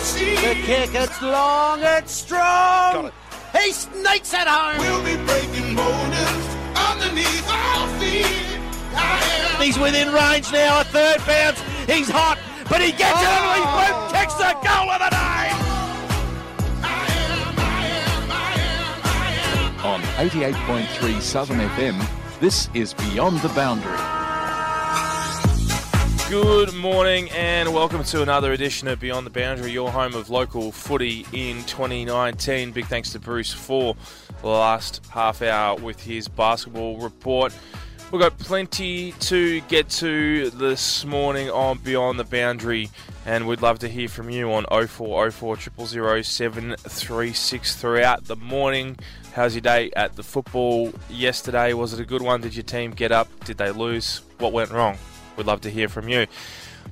The kick, it's long, it's strong. Got it. He sneaks it home. We'll be breaking borders underneath our feet. He's within range now, a third bounce. He's hot, but he gets oh. it and he oh. kicks the goal of the day. On 88.3 Southern FM, this is Beyond the Boundary. Good morning and welcome to another edition of Beyond the Boundary, your home of local footy in 2019. Big thanks to Bruce for the last half hour with his basketball report. We've got plenty to get to this morning on Beyond the Boundary, and we'd love to hear from you on 0404 000 736 throughout the morning. How's your day at the football yesterday? Was it a good one? Did your team get up? Did they lose? What went wrong? We'd love to hear from you.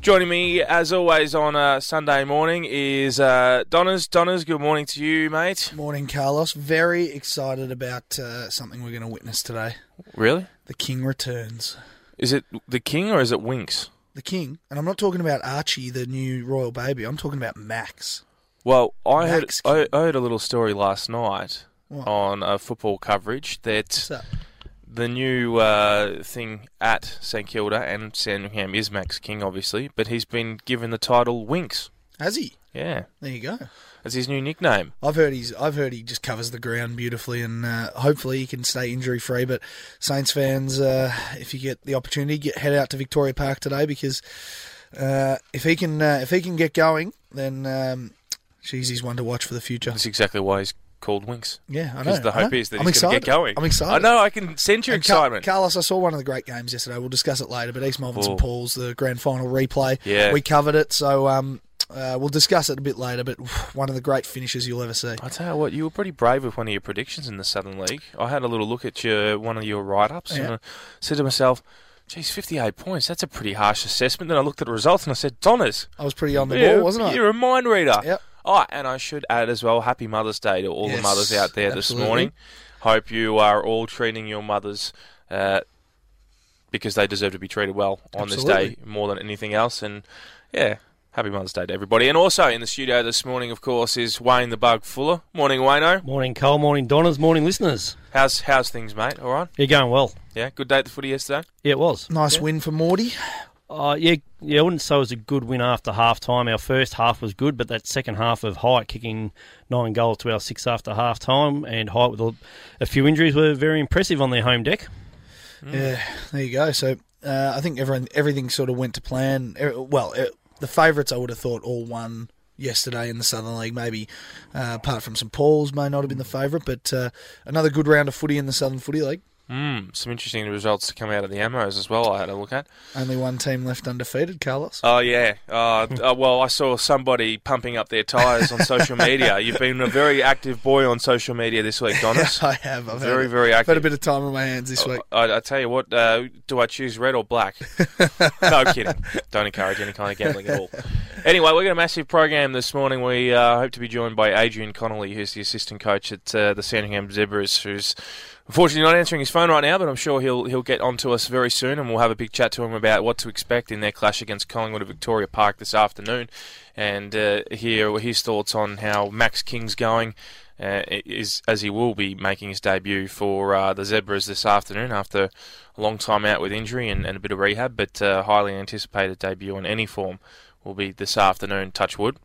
Joining me, as always, on a Sunday morning is uh, Donners. Donners, good morning to you, mate. Morning, Carlos. Very excited about uh, something we're going to witness today. Really? The King returns. Is it the King or is it Winks? The King, and I'm not talking about Archie, the new royal baby. I'm talking about Max. Well, I Max heard I, I heard a little story last night what? on uh, football coverage that the new uh, thing at St Kilda and Sandringham is Max King, obviously, but he's been given the title Winks. Has he? Yeah. There you go. That's his new nickname. I've heard he's. I've heard he just covers the ground beautifully, and uh, hopefully he can stay injury free. But Saints fans, uh, if you get the opportunity, get head out to Victoria Park today because uh, if he can, uh, if he can get going, then um, geez, he's one to watch for the future. That's exactly why he's called Winks. Yeah, I know. Because the hope is that I'm he's going to get going. I'm excited. I know. I can sense your And Car- excitement. Carlos, I saw one of the great games yesterday. We'll discuss it later. But East Melbourne. St Paul's, the grand final replay. Yeah. we covered it. So um, uh, we'll discuss it a bit later. But one of the great finishes you'll ever see. I tell you what, you were pretty brave with one of your predictions in the Southern League. I had a little look at your one of your write-ups and I said to myself, "Geez, 58 points. That's a pretty harsh assessment." Then I looked at the results and I said, "Donners, I was pretty on the ball, wasn't I? You're a mind reader." Yep. Oh, and I should add as well, Happy Mother's Day to all the mothers out there this absolutely. morning. Hope you are all treating your mothers uh, because they deserve to be treated well on this day more than anything else. And yeah, Happy Mother's Day to everybody. And also in the studio this morning, of course, is Wayne the Bug Fuller. Morning, Wayno. Morning, Cole. Morning, Donners. Morning, listeners. How's how's things, mate? All right? You're going well. Yeah, good day at the footy yesterday. Yeah, it was. Nice win for Morty. Uh, yeah, yeah. I wouldn't say it was a good win after half time. Our first half was good, but that second half of Highett kicking nine goals to our six after half time, and Highett with a, a few injuries were very impressive on their home deck. Yeah, there you go. So uh, I think everyone, everything sort of went to plan. Well, uh, the favourites I would have thought all won yesterday in the Southern League. Maybe uh, apart from St Paul's, may not have been the favourite, but uh, another good round of footy in the Southern Footy League. Mm, some interesting results to come out of the Ammos as well. I had a look at. Only one team left undefeated, Carlos. Oh yeah. Uh, uh, well, I saw somebody pumping up their tyres on social media. You've been a very active boy on social media this week, Donis. I have. I've Very, had, very I've had a bit of time on my hands this week. I, I tell you what, uh, do I choose red or black? no kidding. Don't encourage any kind of gambling at all. Anyway, we've got a massive program this morning. We uh, hope to be joined by Adrian Connolly, who's the assistant coach at uh, the Sandringham Zebras, who's unfortunately not answering his phone right now, but I'm sure he'll he'll get on to us very soon, and we'll have a big chat to him about what to expect in their clash against Collingwood at Victoria Park this afternoon, and uh, hear his thoughts on how Max King's going. Uh, is as he will be making his debut for uh, the Zebras this afternoon after a long time out with injury and, and a bit of rehab, but uh, highly anticipated debut in any form will be this afternoon. Touch wood.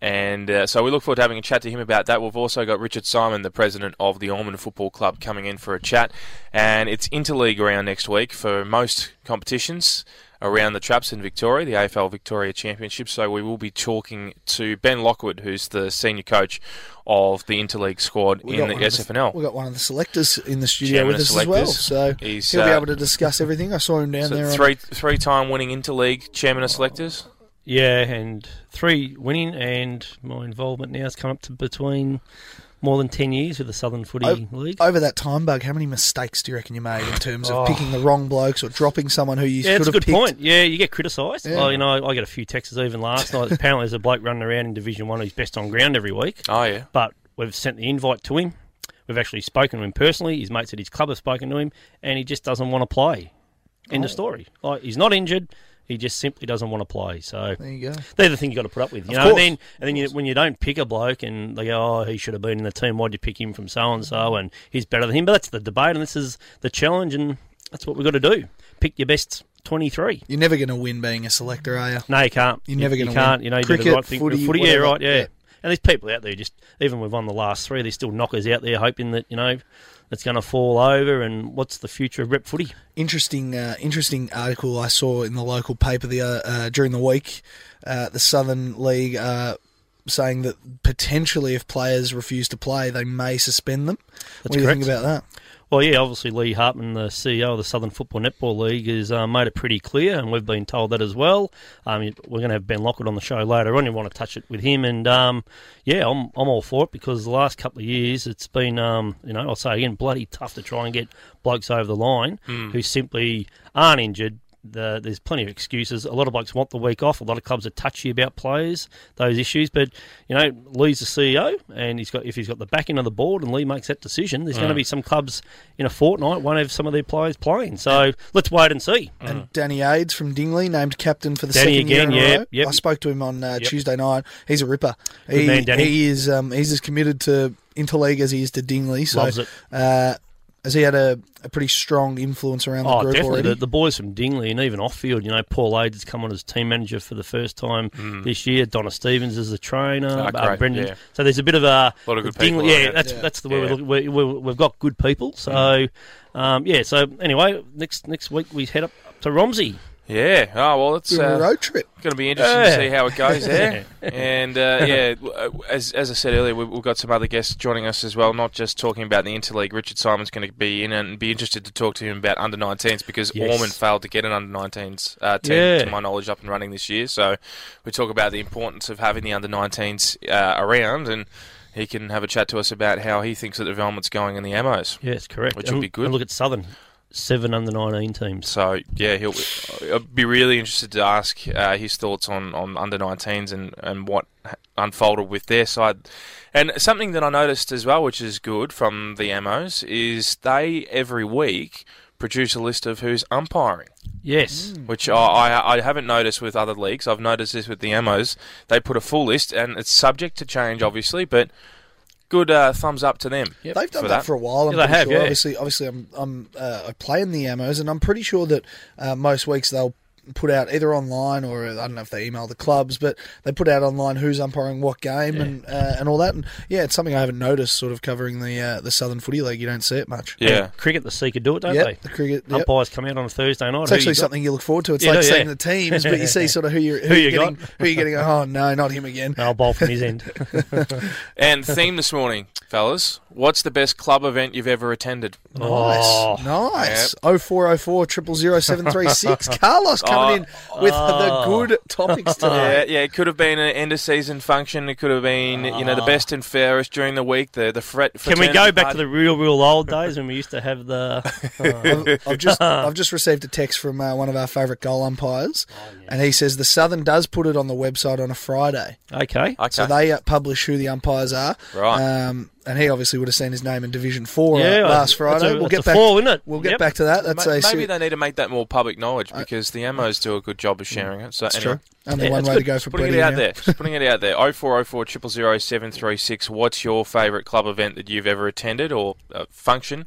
And uh, so we look forward to having a chat to him about that. We've also got Richard Simon, the president of the Ormond Football Club, coming in for a chat. And it's interleague around next week for most competitions around the traps in Victoria, the AFL Victoria Championship. So we will be talking to Ben Lockwood, who's the senior coach of the interleague squad We in the SFNL. we got one of the selectors in the studio Chairman with us as well, so He's, he'll be uh, able to discuss everything. I saw him down So there. on- three three time winning interleague chairman of selectors. Yeah, and three winning, and my involvement now has come up to between more than 10 years with the Southern Footy O- League. Over that time, Bug, how many mistakes do you reckon you made in terms of Oh. picking the wrong blokes or dropping someone who you yeah, should it's a have good picked? point. Yeah, you get criticised. Yeah. Well, you know, I get a few texts even last night. Apparently, there's a bloke running around in Division One who's best on ground every week. Oh yeah. But we've sent the invite to him. We've actually spoken to him personally. His mates at his club have spoken to him, and he just doesn't want to play. End Oh. of story. Like he's not injured. He just simply doesn't want to play. So There you go. they're the thing you got to put up with, you Of know. course. And then, and then you, when you don't pick a bloke and they go, "Oh, he should have been in the team. Why'd you pick him from so and so?" and he's better than him. But that's the debate, and this is the challenge, and that's what we've got to do: pick your best twenty-three. You're never going to win being a selector, are you? No, you can't. You're never gonna you can't. win. You know, you do the Cricket, right thing. footy, footy, yeah, right, yeah. Yeah. And there's people out there just even we've won the last three. There's still knockers out there hoping that you know it's going to fall over. And what's the future of rep footy? interesting uh, interesting article I saw in the local paper the uh, uh, during the week. Uh, the Southern League uh, saying that potentially if players refuse to play, they may suspend them. That's what do you think about that? Well, yeah, obviously Lee Hartman, the CEO of the Southern Football Netball League, has uh, made it pretty clear, and we've been told that as well. Um, we're going to have Ben Lockwood on the show later on. You want to touch it with him, and um, yeah, I'm I'm all for it because the last couple of years it's been, um, you know, I'll say again, bloody tough to try and get blokes over the line who simply aren't injured. The, there's plenty of excuses. A lot of blokes want the week off. A lot of clubs are touchy about players, those issues. But you know, Lee's the CEO, and he's got if he's got the backing of the board, and Lee makes that decision, there's going to be some clubs in a fortnight won't have some of their players playing. So let's wait and see. And Danny Aids from Dingley named captain for the Danny second year again, in a yep, row. yep. I spoke to him on uh, Yep. Tuesday night. He's a ripper. Good he, man, Danny. he is um, he's as committed to interleague as he is to Dingley. So, Loves it. Uh, has he had a, a pretty strong influence around the Oh, group definitely. already? The, the boys from Dingley and even off field, you know, Paul Aids has come on as team manager for the first time this year. Donna Stevens is the trainer. Ah, uh, Brendan. yeah. So there's a bit of a Lot of good Dingley. people, Yeah, yeah. that's Yeah. that's the way Yeah. we're looking. We, we, we've got good people. So um, yeah. So anyway, next next week we head up to Romsey. Yeah. Oh well, it's Doing a uh, road trip. going to be interesting Yeah. to see how it goes there. and uh, yeah, uh, as as I said earlier, we, we've got some other guests joining us as well. Not just talking about the interleague. Richard Simon's going to be in and be interested to talk to him about under 19s because Yes. Ormond failed to get an under 19s uh, team, Yeah. to my knowledge, up and running this year. So we talk about the importance of having the under 19s uh, around and. He can have a chat to us about how he thinks that the development's going in the Ammos. Yes, correct. Which would be good. And look at Southern, seven under nineteen teams. So yeah, he'll I'll be really interested to ask uh, his thoughts on, on under 19s and, and what unfolded with their side. And something that I noticed as well, which is good from the MOs, is they every week produce a list of who's umpiring, Yes. which I, I, I haven't noticed with other leagues. I've noticed this with the MOs. They put a full list, and it's subject to change, obviously, but good uh, thumbs up to them. They've done for that. that. for a while. I'm Yeah, they have, sure. yeah. Obviously, obviously, I'm, I'm uh, I play in the ammos, and I'm pretty sure that uh, most weeks they'll put out either online or I don't know if they email the clubs, but they put out online who's umpiring what game and uh, and all that. And yeah, it's something I haven't noticed. Sort of covering the uh, the Southern Footy League, you don't see it much. Yeah. Cricket, the Seeker do it, don't Yep, they? the cricket. Yep. Umpires come out on a Thursday night. It's actually you something you look forward to. It's You like do, seeing the teams, but you see sort of who you're who, Who you're getting, got? who you're getting. Oh no, not him again. No, ball from his end. And theme this morning, fellas. What's the best club event you've ever attended? Nice, Oh. nice. Oh four oh four triple zero seven three six. Carlos coming in with the good topics Yeah, today. yeah, it could have been an end of season function. It could have been, you know, the best and fairest during the week. The the fret. Ah. Can we go back to the real, real old days when we used to have the? I've, I've just I've just received a text from uh, one of our favourite goal umpires, and he says the Southern does put it on the website on a Friday, okay. Okay. so they uh, publish who the umpires are. Right. Um, and he obviously would have seen his name in Division Four Yeah, uh, last that's Friday. a- we'll that's get a back. fall, isn't it? We'll get Yep. back to that. That's Ma- a Maybe they need to make that more public knowledge because the MOs do a good job of sharing it. So It's anyway, true. Only Yeah, one that's way good. to go for putting it out now. there. Just putting it out there. Oh four oh four triple zero seven three six. What's your favourite club event that you've ever attended or uh, function?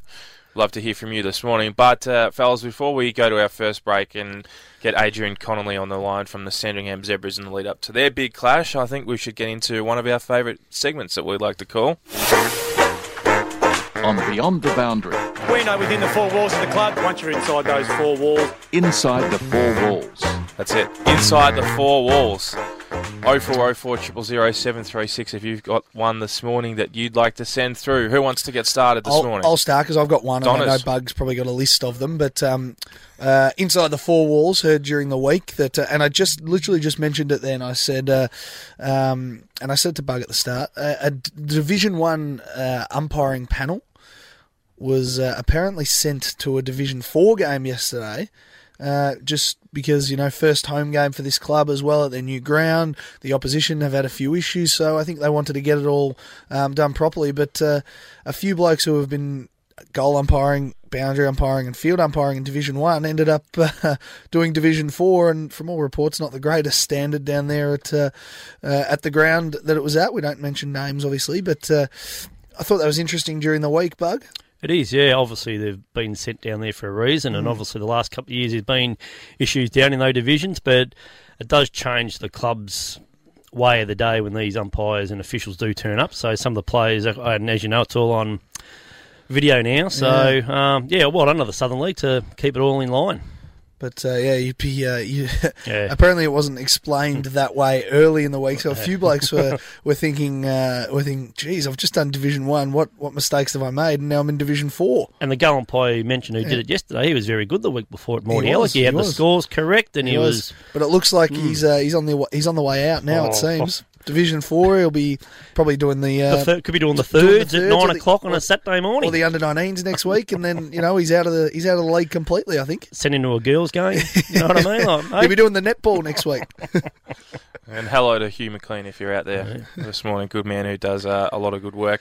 Love to hear from you this morning. But uh, fellas, before we go to our first break and get Adrian Connolly on the line from the Sandringham Zebras in the lead up to their big clash, I think we should get into one of our favourite segments that we like to call. On Beyond the Boundary, We know within the four walls of the club, once you're inside those four walls, inside the four walls. That's it. Inside the four walls. 0404 736 if you've got one this morning that you'd like to send through. Who wants to get started this I'll, morning? I'll start because I've got one. and I know Bug's probably got a list of them, but um, uh, inside the four walls, heard during the week that, uh, and I just literally just mentioned it. Then I said, uh, um, and I said to Bug at the start, uh, a D- Division One uh, umpiring panel was uh, apparently sent to a Division Four game yesterday. Uh, just because you know, first home game for this club as well at their new ground. The opposition have had a few issues, so I think they wanted to get it all um, done properly. But uh, a few blokes who have been goal umpiring, boundary umpiring, and field umpiring in Division One. Ended up uh, doing Division Four, and from all reports, not the greatest standard down there at uh, uh, at the ground that it was at. We don't mention names, obviously, but uh, I thought that was interesting during the week. Bug. It is, yeah. Obviously, they've been sent down there for a reason, and obviously, the last couple of years there's been issues down in those divisions, but it does change the club's way of the day when these umpires and officials do turn up. So some of the players, uh, and as you know, it's all on video now. So yeah, um, yeah well done to the Southern League to keep it all in line. But uh, yeah, you'd be. Uh, you, Yeah. apparently, it wasn't explained that way early in the week, so a few blokes were were thinking, uh, were thinking, "Geez, I've just done Division One. What what mistakes have I made? And now I'm in Division Four. And the umpire you mentioned who did it yesterday, he was very good the week before at Morty He He had he the was. scores correct, and he, was. but it looks like he's uh, he's on the he's on the way out now. Oh. It seems Division Four. He'll be probably doing the, the uh, thir- could be doing the doing the thirds, thirds at nine or the- o'clock on or- a Saturday morning. or the under 19s next week, and then you know he's out of the he's out of the league completely. I think Send him to a girls' game. You know what I mean? Like, he'll be doing the netball next week. And hello to Hugh McLean if you're out there this morning. Good man who does uh, a lot of good work.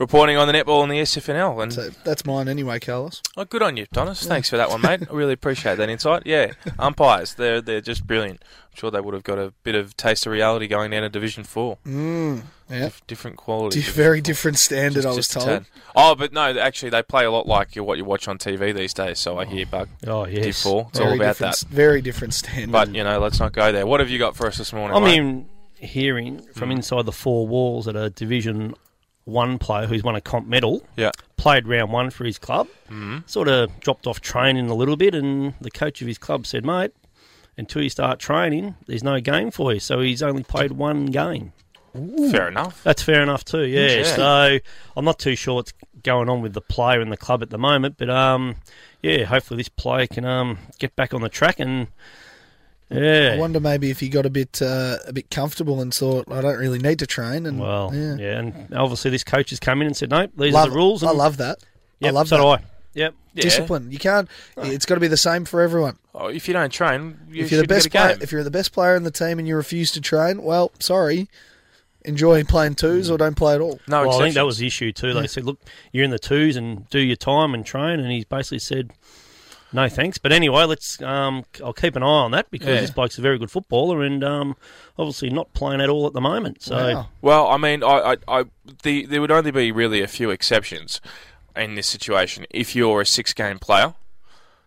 Reporting on the netball and the SFNL. And so that's mine anyway, Carlos. oh, good on you, Donis. Thanks for that one, mate. I really appreciate that insight. Yeah, umpires, they're they're just brilliant. I'm sure they would have got a bit of taste of reality going down to Division Four. Mm, yeah, Dif- different quality. Di- very different standard. I was Just told. Oh, but no, actually, they play a lot like what you watch on TV these days. So I hear, Bug. oh Div yes. Four. It's Very all about that. Very different standard. But you know, let's not go there. What have you got for us this morning? I mate? mean, hearing Mm. from inside the four walls that a Division One player who's won a comp medal yeah. played round one for his club, Mhm. sort of dropped off training a little bit, and the coach of his club said, "Mate, until you start training, there's no game for you." So he's only played one game. Fair enough. That's fair enough too. Yeah. Yeah. So I'm not too sure what's going on with the player and the club at the moment, but um, yeah, hopefully this player can um get back on the track and I wonder maybe if he got a bit uh, a bit comfortable and thought I don't really need to train. And Well, yeah, yeah. and obviously this coach has come in and said, "No, these love, are the rules." And I love that. I love so that. do I. Yep. Yeah. Discipline. You can't. It's got to be the same for everyone. Oh, if you don't train, you if you're the best get a player, game. if you're the best player in the team and you refuse to train, well, sorry. Enjoy playing twos or don't play at all. no well, I think that was the issue too. They Yeah. said, "Look, you're in the twos and do your time and train," and he basically said, "No thanks." But anyway, let's. Um, I'll keep an eye on that because Yeah. this bloke's a very good footballer and um, obviously not playing at all at the moment. So Wow. Well, I mean, I, I, I, the, there would only be really a few exceptions in this situation. If you're a six-game player,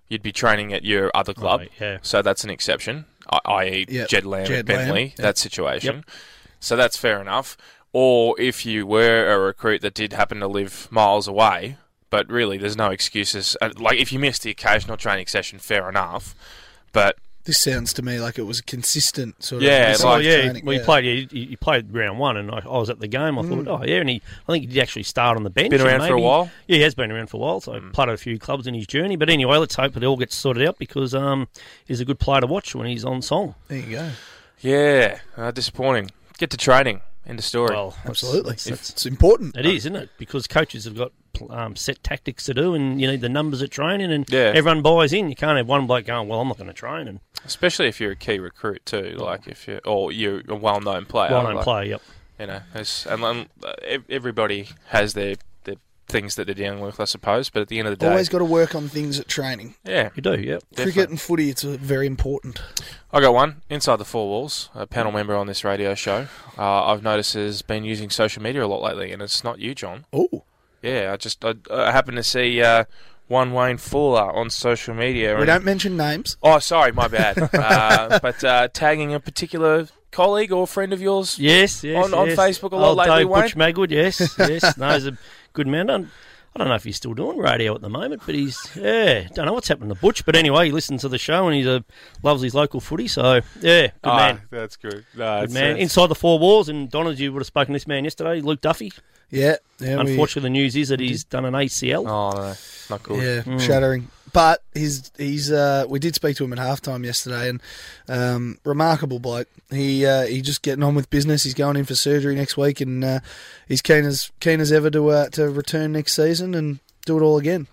you'd be training at your other club, Right, yeah. so that's an exception. I, i.e., Yep, Jed Lamb Jed at Bentleigh, Lamb, yep. that situation. So that's fair enough. Or if you were a recruit that did happen to live miles away, but really, there's no excuses. Uh, Like if you missed the occasional training session, fair enough. But This sounds to me like it was a consistent sort of. Yeah, consistent Oh like- yeah, training, well, he yeah. played. Yeah, he, he played round one, and I, I was at the game. I thought, oh yeah, and he, I think he did actually start on the bench. Been and around for a while? Yeah, he has been around for a while. So played at a few clubs in his journey. But anyway, let's hope it all gets sorted out because um, he's a good player to watch when he's on song. There you go. yeah, uh, disappointing. Get to training. End of story. Well, Absolutely, that's- it's, it's important. It is, isn't it? Because coaches have got um, set tactics to do, and you need the numbers at training, and Yeah. everyone buys in. You can't have one bloke going, "Well, I'm not going to train," and Especially if you're a key recruit too, like if you or you're a well-known player. well-known like, player. Yep. You know, and um, uh, ev- everybody has their their things that they're dealing with, I suppose. But at the end of the day, Always got to work on things at training. yeah, You do. Yep. Cricket and footy, it's very important. I got one inside the four walls. A panel member on this radio show, uh, I've noticed has been using social media a lot lately, and it's not you, John. Oh, Yeah, I just I, I happened to see uh, one Wayne Fuller on social media. we and- don't mention names. Oh, sorry, my bad. uh, but uh, tagging a particular colleague or friend of yours. Yes, yes. On- on. Facebook a lot Old lately, Dave Wayne? Butch Magwood, yes, yes. No, he's a good man. I don't, I don't know if he's still doing radio at the moment, but he's yeah. Don't know what's happened to Butch, but anyway, he listens to the show and he a loves his local footy. So yeah, good Ah, man. that's good. No, Good it's, man. uh, Inside the four walls, and Donald, you would have spoken to this man yesterday, Luke Duffy. Yeah, yeah. we- Unfortunately, the news is that he's done an ACL. oh no, not good. Yeah, Hmm. shattering. But he's he's uh, we did speak to him at halftime yesterday, and um, remarkable bloke. He uh, he just getting on with business. He's going in for surgery next week, and uh, he's keen as keen as ever to uh, to return next season and do it all again.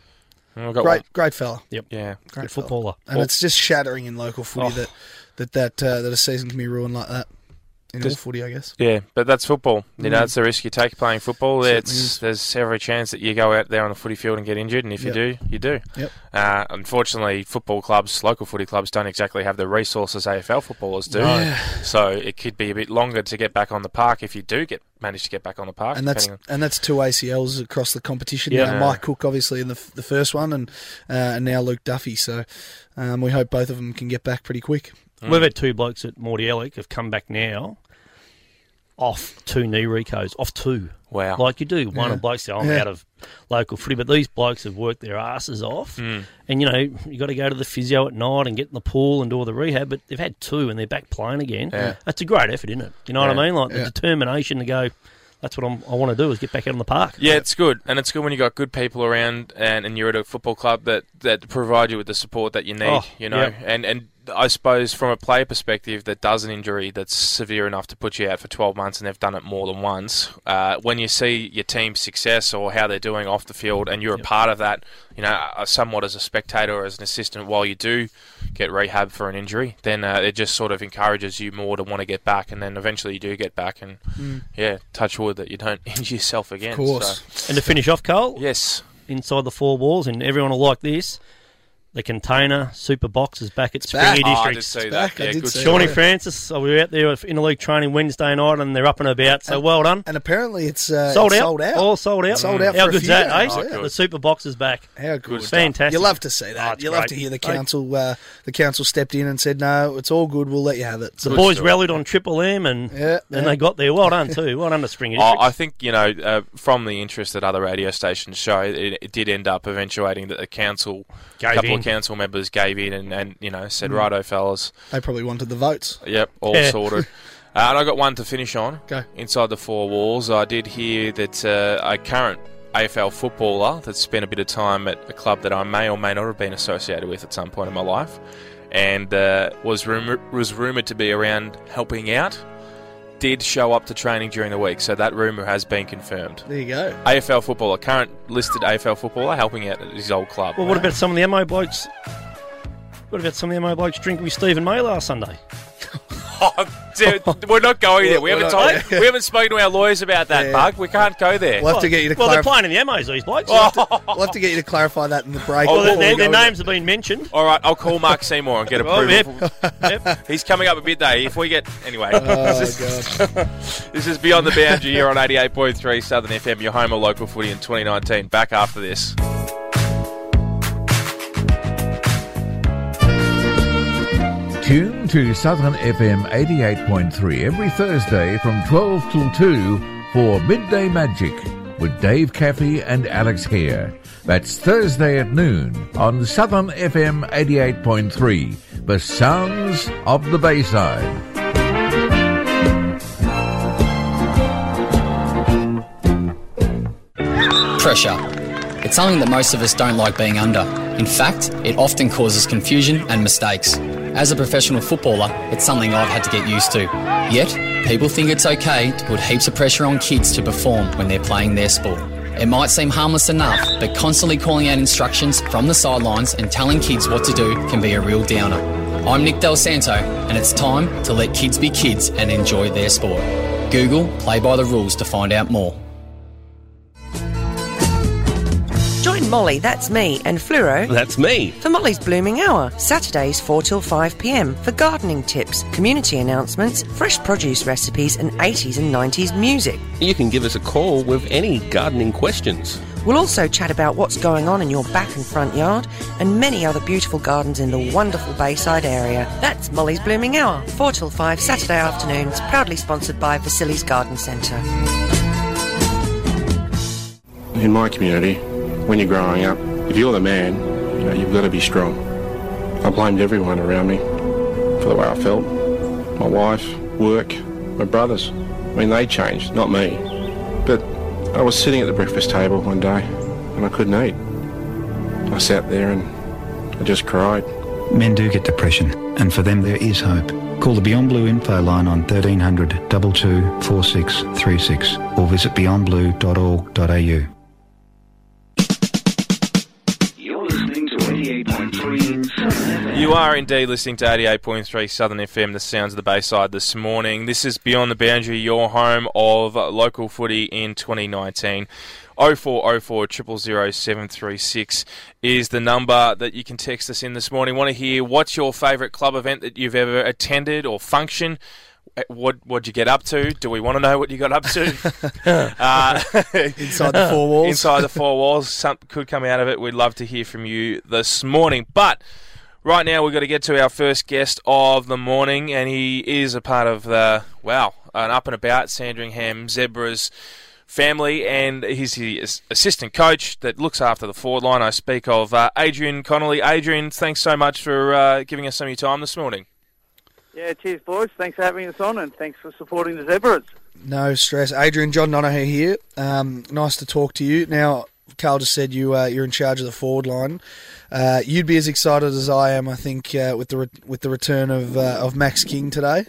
Got Great one. great fella, Yep. Yeah, great Good fella. footballer. and it's just shattering in local footy Oh. that that that uh, that a season can be ruined like that. In all Just- footy, I guess. Yeah, but that's football. You know, Mm. it's the risk you take playing football. It's there's every chance that you go out there on the footy field and get injured, and if Yep. you do, you do. Yep. Uh, unfortunately, football clubs, local footy clubs, don't exactly have the resources AFL footballers do. No. So it could be a bit longer to get back on the park if you do get manage to get back on the park. and that's depending and that's two ACLs across the competition. Yeah. Yeah, Mike Cook obviously in the the first one, and uh, and now Luke Duffy. So um, we hope both of them can get back pretty quick. Mm. We've had two blokes at Mordialloc have come back now off two knee recos, off two. wow. Like you do. One Yeah. of blokes say, I'm Yeah. out of local footy, but these blokes have worked their asses off. Mm. And, you know, you got to go to the physio at night and get in the pool and do all the rehab, but they've had two and they're back playing again. Yeah. That's a great effort, isn't it? You know what I mean? Like Yeah. the determination to go, that's what I'm, I want to do is get back out in the park. Yeah, it's good, and it's good when you got good people around, and, and you're at a football club that, that provide you with the support that you need. Oh, you know, yeah. and and I suppose from a player perspective, that does an injury that's severe enough to put you out for 12 months, and they've done it more than once. Uh, when you see your team's success or how they're doing off the field, and you're a part of that, you know, uh, somewhat as a spectator or as an assistant while you do get rehab for an injury, then uh, it just sort of encourages you more to want to get back, and then eventually you do get back, and yeah, touch wood that you don't injure yourself again. Of course. So, And to finish off, Cole, yes. inside the four walls, and everyone will like this. The container super box is back at back. Springy Oh, I did District. see that. back. I Yeah, good see Shawnee Yeah. Francis, so we were out there in interleague training Wednesday night, and they're up and about. So well done. And apparently it's uh, sold, it's out. sold out. All sold out. Sold out How for a good's few that, eh? days, yeah. The super box is back. How good. stuff. Fantastic. You love to see Oh, that. it's you love great. to hear the council. Uh, the council stepped in and said, "No, it's all good. We'll let you have it." The Good boys story. rallied on Triple M, and Yeah, and yeah. they got there. Well done too. Well done to Springer Oh, District. I think you know uh, from the interest that other radio stations show, it, it did end up eventuating that the council, a Gave couple in. council members gave in and, and you know Mm. said, "Righto, fellas, They probably wanted the votes. yep, all Yeah. sorted." Uh, and I got one to finish on. Go. Inside the four walls, I did hear that uh, a current AFL footballer that's spent a bit of time at a club that I may or may not have been associated with at some point in my life, and uh, was rumor- was rumored to be around helping out. Did show up to training during the week, so that rumor has been confirmed. There you go. AFL footballer, current listed AFL footballer, helping out at his old club. well, what about some of the MO blokes? What about some of the MO blokes drinking with Steven May last Sunday? Oh, dude, we're not going there. We We're haven't not- told, we haven't spoken to our lawyers about that, Yeah. Bug. We can't go there. We'll have to get you to well, they're clarify. playing in the MOs, these blokes. We'll have to get you to clarify that in the break. Oh, Well, their, we'll their, their names have been mentioned. All right, I'll call Mark Seymour and get Oh, approval. yep. Yep. He's coming up a bit day. If we get anyway, Oh, this, is, this is beyond the boundary here on eighty eight point three Southern FM. Your home of local footy in twenty nineteen. Back after this. Tune to Southern FM 88.3 every Thursday from 12 till 2 for Midday Magic with Dave Caffey and Alex Hare. That's Thursday at noon on Southern FM 88.3, the sounds of the Bayside. Pressure. It's something that most of us don't like being under. In fact, it often causes confusion and mistakes. As a professional footballer, it's something I've had to get used to. Yet, people think it's okay to put heaps of pressure on kids to perform when they're playing their sport. It might seem harmless enough, but constantly calling out instructions from the sidelines and telling kids what to do can be a real downer. I'm Nick Del Santo, and it's time to let kids be kids and enjoy their sport. Google Play by the Rules to find out more. Molly, that's me, and Fluoro That's me. for Molly's Blooming Hour, Saturdays 4 till 5 pm for gardening tips, community announcements, fresh produce recipes, and 80s and 90s music. You can give us a call with any gardening questions. We'll also chat about what's going on in your back and front yard and many other beautiful gardens in the wonderful Bayside area. That's Molly's Blooming Hour, 4 till 5 Saturday afternoons, proudly sponsored by Vasilis Garden Centre. In my community, when you're growing up, if you're the man, you know, you've got to be strong. I blamed everyone around me for the way I felt. My wife, work, my brothers. I mean, they changed, not me. But I was sitting at the breakfast table one day and I couldn't eat. I sat there and I just cried. Men do get depression, and for them there is hope. Call the Beyond Blue info line on 1300 22 4636 or visit beyondblue.org.au. You are indeed listening to 88.3 Southern FM, the sounds of the Bayside this morning. This is Beyond the Boundary, your home of local footy in 2019. 0404 000 736 is the number that you can text us in this morning. Want to hear what's your favourite club event that you've ever attended or function? Uh, What what'd you get up to? Do we want to know what you got up to? uh, Inside the four walls. Inside the four walls. Something could come out of it. We'd love to hear from you this morning. But right now we've got to get to our first guest of the morning, and he is a part of the wow, an up and about Sandringham Zebras family, and he's the assistant coach that looks after the forward line. I speak of uh, Adrian Connolly. Adrian, thanks so much for uh, giving us some of your time this morning. Yeah, cheers, boys. Thanks for having us on, and thanks for supporting the Zebras. No stress. Adrian, John Donoghue here. Um, nice to talk to you. Now, Karl just said you uh, you're in charge of the forward line. Uh, you'd be as excited as I am, I think, uh, with the re- with the return of uh, of Max King today.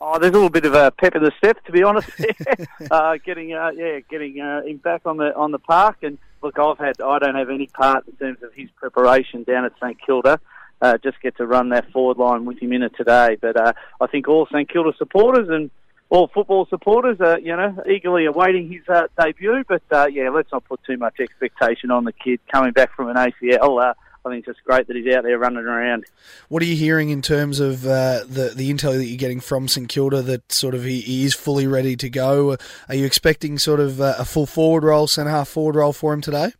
Oh, there's a little bit of a pep in the step, to be honest. uh, getting, uh, yeah, getting uh, him back on the on the park, and look, I've had, I don't have any part in terms of his preparation down at St Kilda. Uh, just get to run that forward line with him in it today. But uh, I think all St Kilda supporters and all football supporters are, you know, eagerly awaiting his uh, debut. But uh, yeah, let's not put too much expectation on the kid coming back from an ACL. Uh, I think it's just great that he's out there running around. What are you hearing in terms of uh, the the intel that you're getting from St Kilda that sort of he, he is fully ready to go? Are you expecting sort of uh, a full forward role, centre half forward role for him today?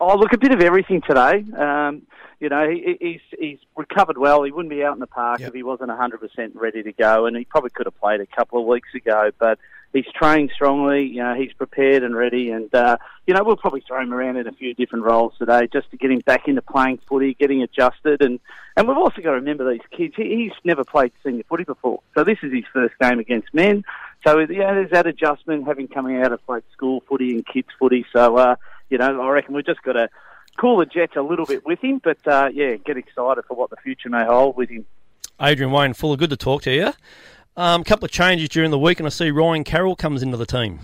Oh, look, a bit of everything today. Um, you know, he, he's he's recovered well. He wouldn't be out in the park if he wasn't 100% ready to go, and he probably could have played a couple of weeks ago. But he's trained strongly. You know, he's prepared and ready, and uh, you know, we'll probably throw him around in a few different roles today just to get him back into playing footy, getting adjusted, and and we've also got to remember these kids. He, he's never played senior footy before, so this is his first game against men. So yeah, there's that adjustment having coming out of played school footy and kids footy. So uh, you know, I reckon we've just got to cool the jets a little bit with him, but uh, yeah, get excited for what the future may hold with him. Adrian Wayne, Fuller, good to talk to you. A um, couple of changes during the week, and I see Ryan Carroll comes into the team.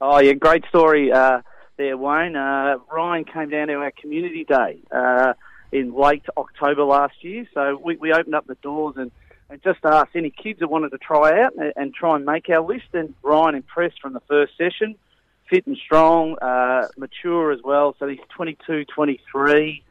Oh yeah, great story uh, there, Wayne. Uh, Ryan came down to our community day uh, in late October last year, so we, we opened up the doors and, and just asked any kids that wanted to try out and, and try and make our list. And Ryan impressed from the first session, fit and strong, uh, mature as well. So he's 22, 23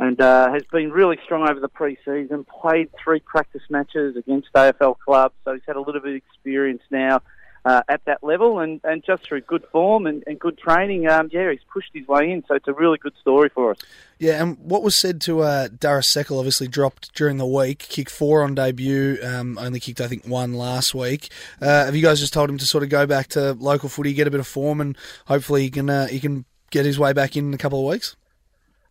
and uh, has been really strong over the pre-season. Played three practice matches against AFL clubs, so he's had a little bit of experience now uh, at that level, and, and just through good form and, and good training, um, yeah, he's pushed his way in. So it's a really good story for us. Yeah, and what was said to uh, Darius Seckel obviously dropped during the week, kicked four on debut, um, only kicked I think one last week. Uh, have you guys just told him to sort of go back to local footy, get a bit of form, and hopefully he can uh, he can get his way back in, in a couple of weeks?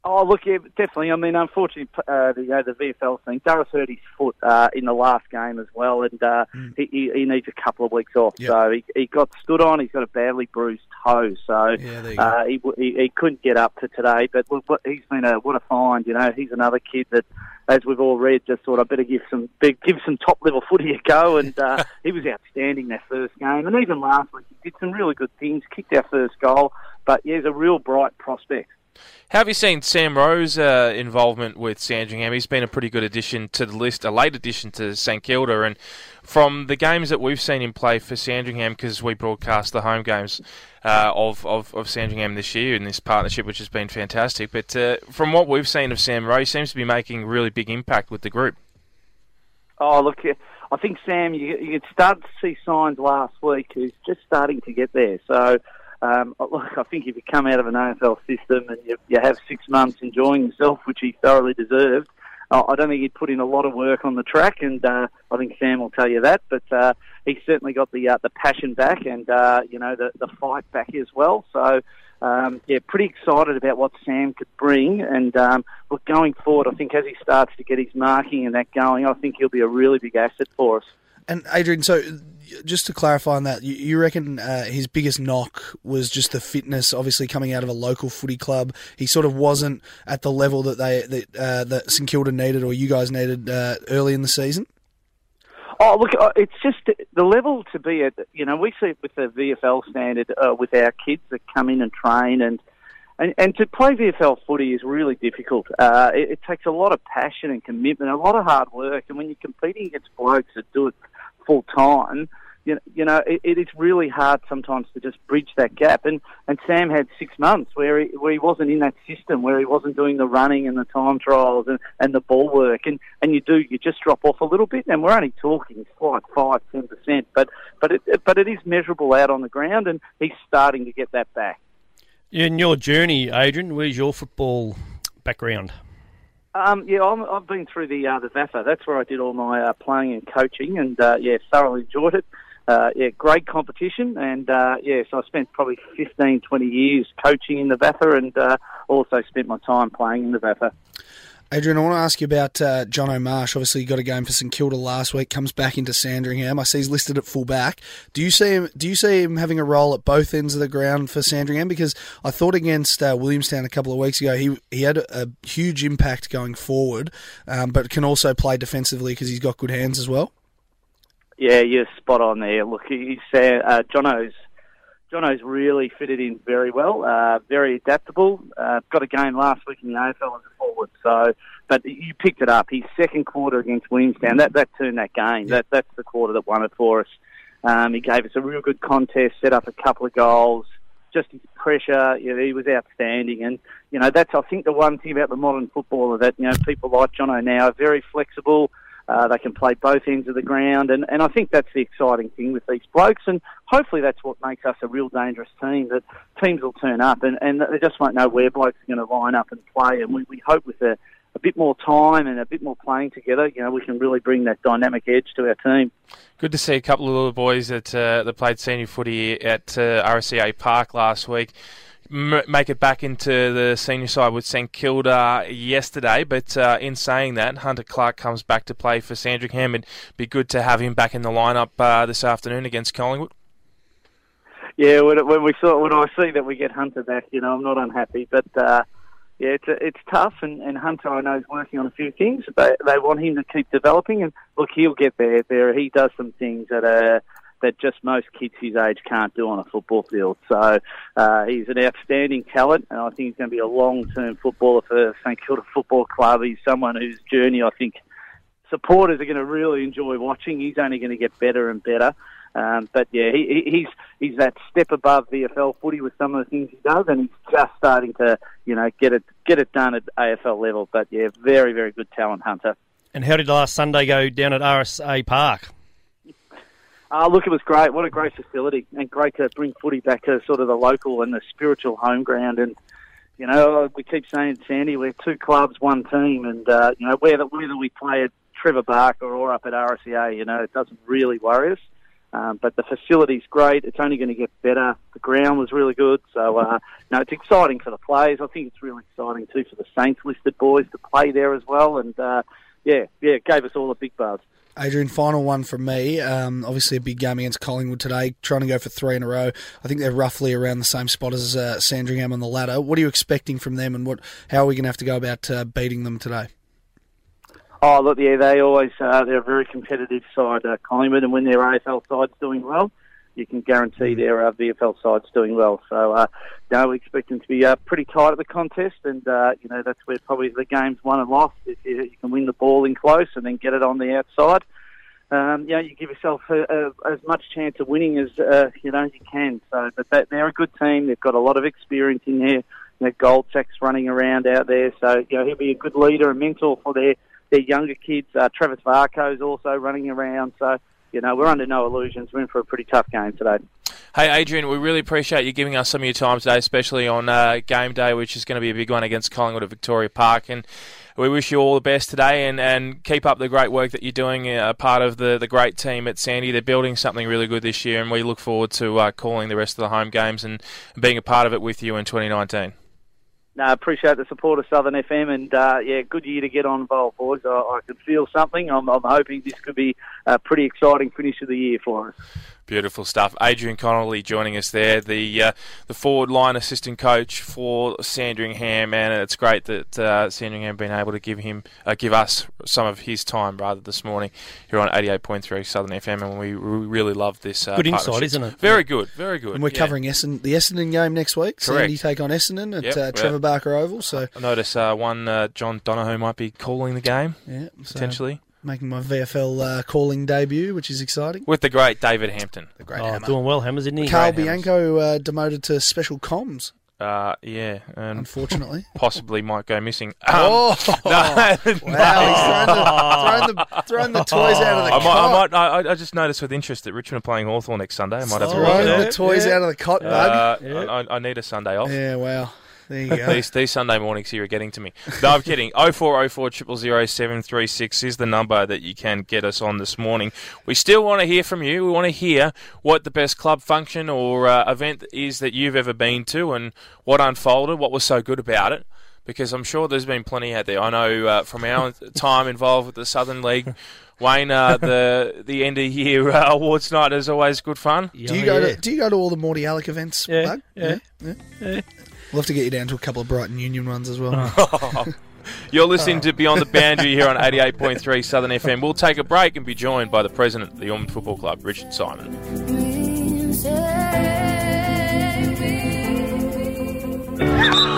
Oh, look, yeah, definitely. I mean, unfortunately, uh, the, uh, the VFL thing, Darius hurt his foot uh, in the last game as well, and uh, he, he, he needs a couple of weeks off. Yep. So he, he got stood on. He's got a badly bruised toe, so Yeah, uh, he, he he couldn't get up to today. But look, he's been a what a find. You know, he's another kid that, as we've all read, just thought I better give some give some top level footy a go, and uh, he was outstanding that first game, and even last week he did some really good things. Kicked our first goal, but yeah, he's a real bright prospect. How have you seen Sam Rowe's uh, involvement with Sandringham? He's been a pretty good addition to the list, a late addition to St Kilda, and from the games that we've seen him play for Sandringham, because we broadcast the home games uh, of, of, of Sandringham this year in this partnership, which has been fantastic. But uh, from what we've seen of Sam Rowe, he seems to be making really big impact with the group. Oh, look, I think Sam, you, you could start to see signs last week. He's just starting to get there. So, um, look, I think if you come out of an AFL system and you, you have six months enjoying yourself, which he thoroughly deserved, uh, I don't think he'd put in a lot of work on the track, and uh, I think Sam will tell you that. But uh, he's certainly got the uh, the passion back, and uh, you know the the fight back as well. So. Um, yeah, pretty excited about what Sam could bring, and um, look, going forward, I think as he starts to get his marking and that going, I think he'll be a really big asset for us. And Adrian, so just to clarify on that, you, reckon uh, his biggest knock was just the fitness? Obviously, coming out of a local footy club, he sort of wasn't at the level that they that, uh, that St Kilda needed or you guys needed uh, early in the season. Oh, look, uh, it's just the level to be at. You know, we see it with the VFL standard uh, with our kids that come in and train, and and, and to play VFL footy is really difficult. Uh, it, it takes a lot of passion and commitment, a lot of hard work, and when you're competing against blokes that do it full time, you know, you know it, it is really hard sometimes to just bridge that gap. And, and Sam had six months where he, where he wasn't in that system, where he wasn't doing the running and the time trials and, and the ball work. And, and you do, you just drop off a little bit. And we're only talking like five, ten percent, but but it but it is measurable out on the ground, and he's starting to get that back. In your journey, Adrian, where's your football background? Um, yeah, I'm, I've been through the uh, the VAFA. That's where I did all my uh, playing and coaching, and uh, yeah, thoroughly enjoyed it. Uh, yeah, great competition, and uh, yeah, so I spent probably 15, 20 years coaching in the VAFA, and uh, also spent my time playing in the VAFA. Adrian, I want to ask you about uh, Jono Marsh. Obviously, he got a game for St Kilda last week. Comes back into Sandringham. I see he's listed at fullback. Do you see him? Do you see him having a role at both ends of the ground for Sandringham? Because I thought against uh, Williamstown a couple of weeks ago, he he had a, a huge impact going forward, um, but can also play defensively because he's got good hands as well. Yeah, you're spot on there. Look, he's uh, Jono's Jono's really fitted in very well, uh, very adaptable. Uh, got a game last week in the AFL as a forward, so but you picked it up. His second quarter against Williamstown, that that turned that game. That that's the quarter that won it for us. Um, he gave us a real good contest, set up a couple of goals. Just his pressure, you know, he was outstanding, and you know that's I think the one thing about the modern footballer that you know people like Jono now are very flexible. Uh, they can play both ends of the ground, and, and I think that's the exciting thing with these blokes, and hopefully that's what makes us a real dangerous team. That teams will turn up, and, and they just won't know where blokes are going to line up and play, and we, we hope with a, a bit more time and a bit more playing together, you know, we can really bring that dynamic edge to our team. Good to see a couple of little boys that uh, that played senior footy at uh, RSEA Park last week make it back into the senior side with St Kilda yesterday. But uh, in saying that, Hunter Clark comes back to play for Sandringham. It'd be good to have him back in the lineup uh, this afternoon against Collingwood. Yeah, when, when we saw when I see that we get Hunter back, you know, I'm not unhappy. But uh, yeah, it's it's tough, and, and Hunter I know is working on a few things. But they want him to keep developing, and look, he'll get there. There, he does some things that are that just most kids his age can't do on a football field. So uh, he's an outstanding talent, and I think he's going to be a long-term footballer for St Kilda Football Club. He's someone whose journey I think supporters are going to really enjoy watching. He's only going to get better and better. Um, but yeah, he, he's he's that step above VFL footy with some of the things he does, and he's just starting to you know get it get it done at AFL level. But yeah, very very good talent hunter. And how did last Sunday go down at RSEA Park? Uh, look, it was great. What a great facility, and great to bring footy back to sort of the local and the spiritual home ground. And you know, we keep saying, Sandy, we're two clubs, one team, and uh, you know, whether whether we play at Trevor Barker or up at RSEA, you know, it doesn't really worry us. Um, but the facility's great. It's only going to get better. The ground was really good. So, uh, no, it's exciting for the players. I think it's really exciting too for the Saints listed boys to play there as well. And, uh, yeah, yeah, it gave us all a big buzz. Adrian, final one from me. Um, obviously, a big game against Collingwood today, trying to go for three in a row. I think they're roughly around the same spot as uh, Sandringham on the ladder. What are you expecting from them, and what? How are we going to have to go about uh, beating them today? Oh, look, yeah, they always uh, they're a very competitive side, uh, Collingwood, and when their AFL side's doing well, you can guarantee mm. their uh, VFL side's doing well. So, uh, know, we expect them to be uh, pretty tight at the contest, and uh, you know that's where probably the game's won and lost. If you, you can win the ball in close and then get it on the outside, um, you know, you give yourself a, a, as much chance of winning as uh, you know you can. So, but they, they're a good team. They've got a lot of experience in there. You know, Goldsack's running around out there, so you know he'll be a good leader and mentor for their their younger kids. Uh, Travis Varcoe's also running around, so you know, we're under no illusions. We're in for a pretty tough game today. Hey, Adrian, we really appreciate you giving us some of your time today, especially on uh, game day, which is going to be a big one against Collingwood at Victoria Park. And we wish you all the best today and, and keep up the great work that you're doing, uh, part of the, the great team at Sandy. They're building something really good this year, and we look forward to uh, calling the rest of the home games and being a part of it with you in 2019. No, appreciate the support of Southern FM, and uh, yeah, good year to get on involved, boys. I, I can feel something. I'm, I'm hoping this could be a pretty exciting finish of the year for us. Beautiful stuff. Adrian Connolly joining us there, the uh, the forward line assistant coach for Sandringham, and it's great that uh, Sandringham been able to give him uh, give us some of his time rather this morning here on 88.3 Southern FM, and we, we really love this. Uh, Good insight, isn't it? Very good, very good. And we're yeah. covering Essen, the Essendon game next week. Correct. Sandy take on Essendon at Yep, uh, yeah. Trevor Barker Oval. So I notice uh, one uh, John Donohoe might be calling the game yeah, so potentially making my VFL uh, calling debut, which is exciting. with the great David Hampton. The great Oh, hammer. doing well, Hammers, isn't he? Karl Great. Bianco uh, demoted to special comms, Uh, yeah, and unfortunately. possibly might go missing. oh, no, wow! He's throwing the, throwing, the, throwing the toys out of the I might. I might, I, I just noticed with interest that Richmond are playing Hawthorn next Sunday. I might have to Oh, look Throwing at the toys yeah. out of the cot, it. bug. Uh, I, I need a Sunday off. yeah, wow. There you go. These, these Sunday mornings here are getting to me. No, I'm kidding. 0404 000 736 is the number that you can get us on this morning. We still want to hear from you. We want to hear what the best club function or uh, event is that you've ever been to and what unfolded, what was so good about it. Because I'm sure there's been plenty out there. I know uh, from our time involved with the Southern League, Wayne, uh, the the end of year uh, awards night is always good fun. do you go to Do you go to all the Mordialloc events, Yeah, bug? yeah, yeah. yeah. We'll have to get you down to a couple of Brighton Union runs as well. You're listening to Beyond the Boundary here on 88.3 Southern FM. We'll take a break and be joined by the president of the Ormond Football Club, Richard Simon.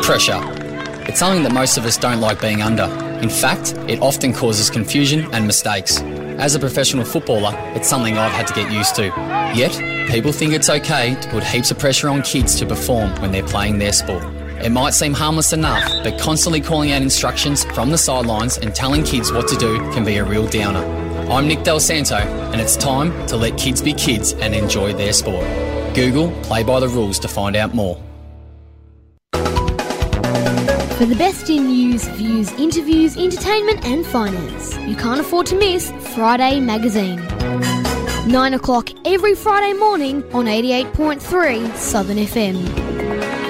Pressure. It's something that most of us don't like being under. In fact, it often causes confusion and mistakes. As a professional footballer, it's something I've had to get used to. Yet, people think it's okay to put heaps of pressure on kids to perform when they're playing their sport. It might seem harmless enough, but constantly calling out instructions from the sidelines and telling kids what to do can be a real downer. I'm Nick Del Santo, and it's time to let kids be kids and enjoy their sport. Google Play by the Rules to find out more. For the best in news, views, interviews, entertainment, and finance, you can't afford to miss Friday Magazine. 9 o'clock every Friday morning on 88.3 Southern FM.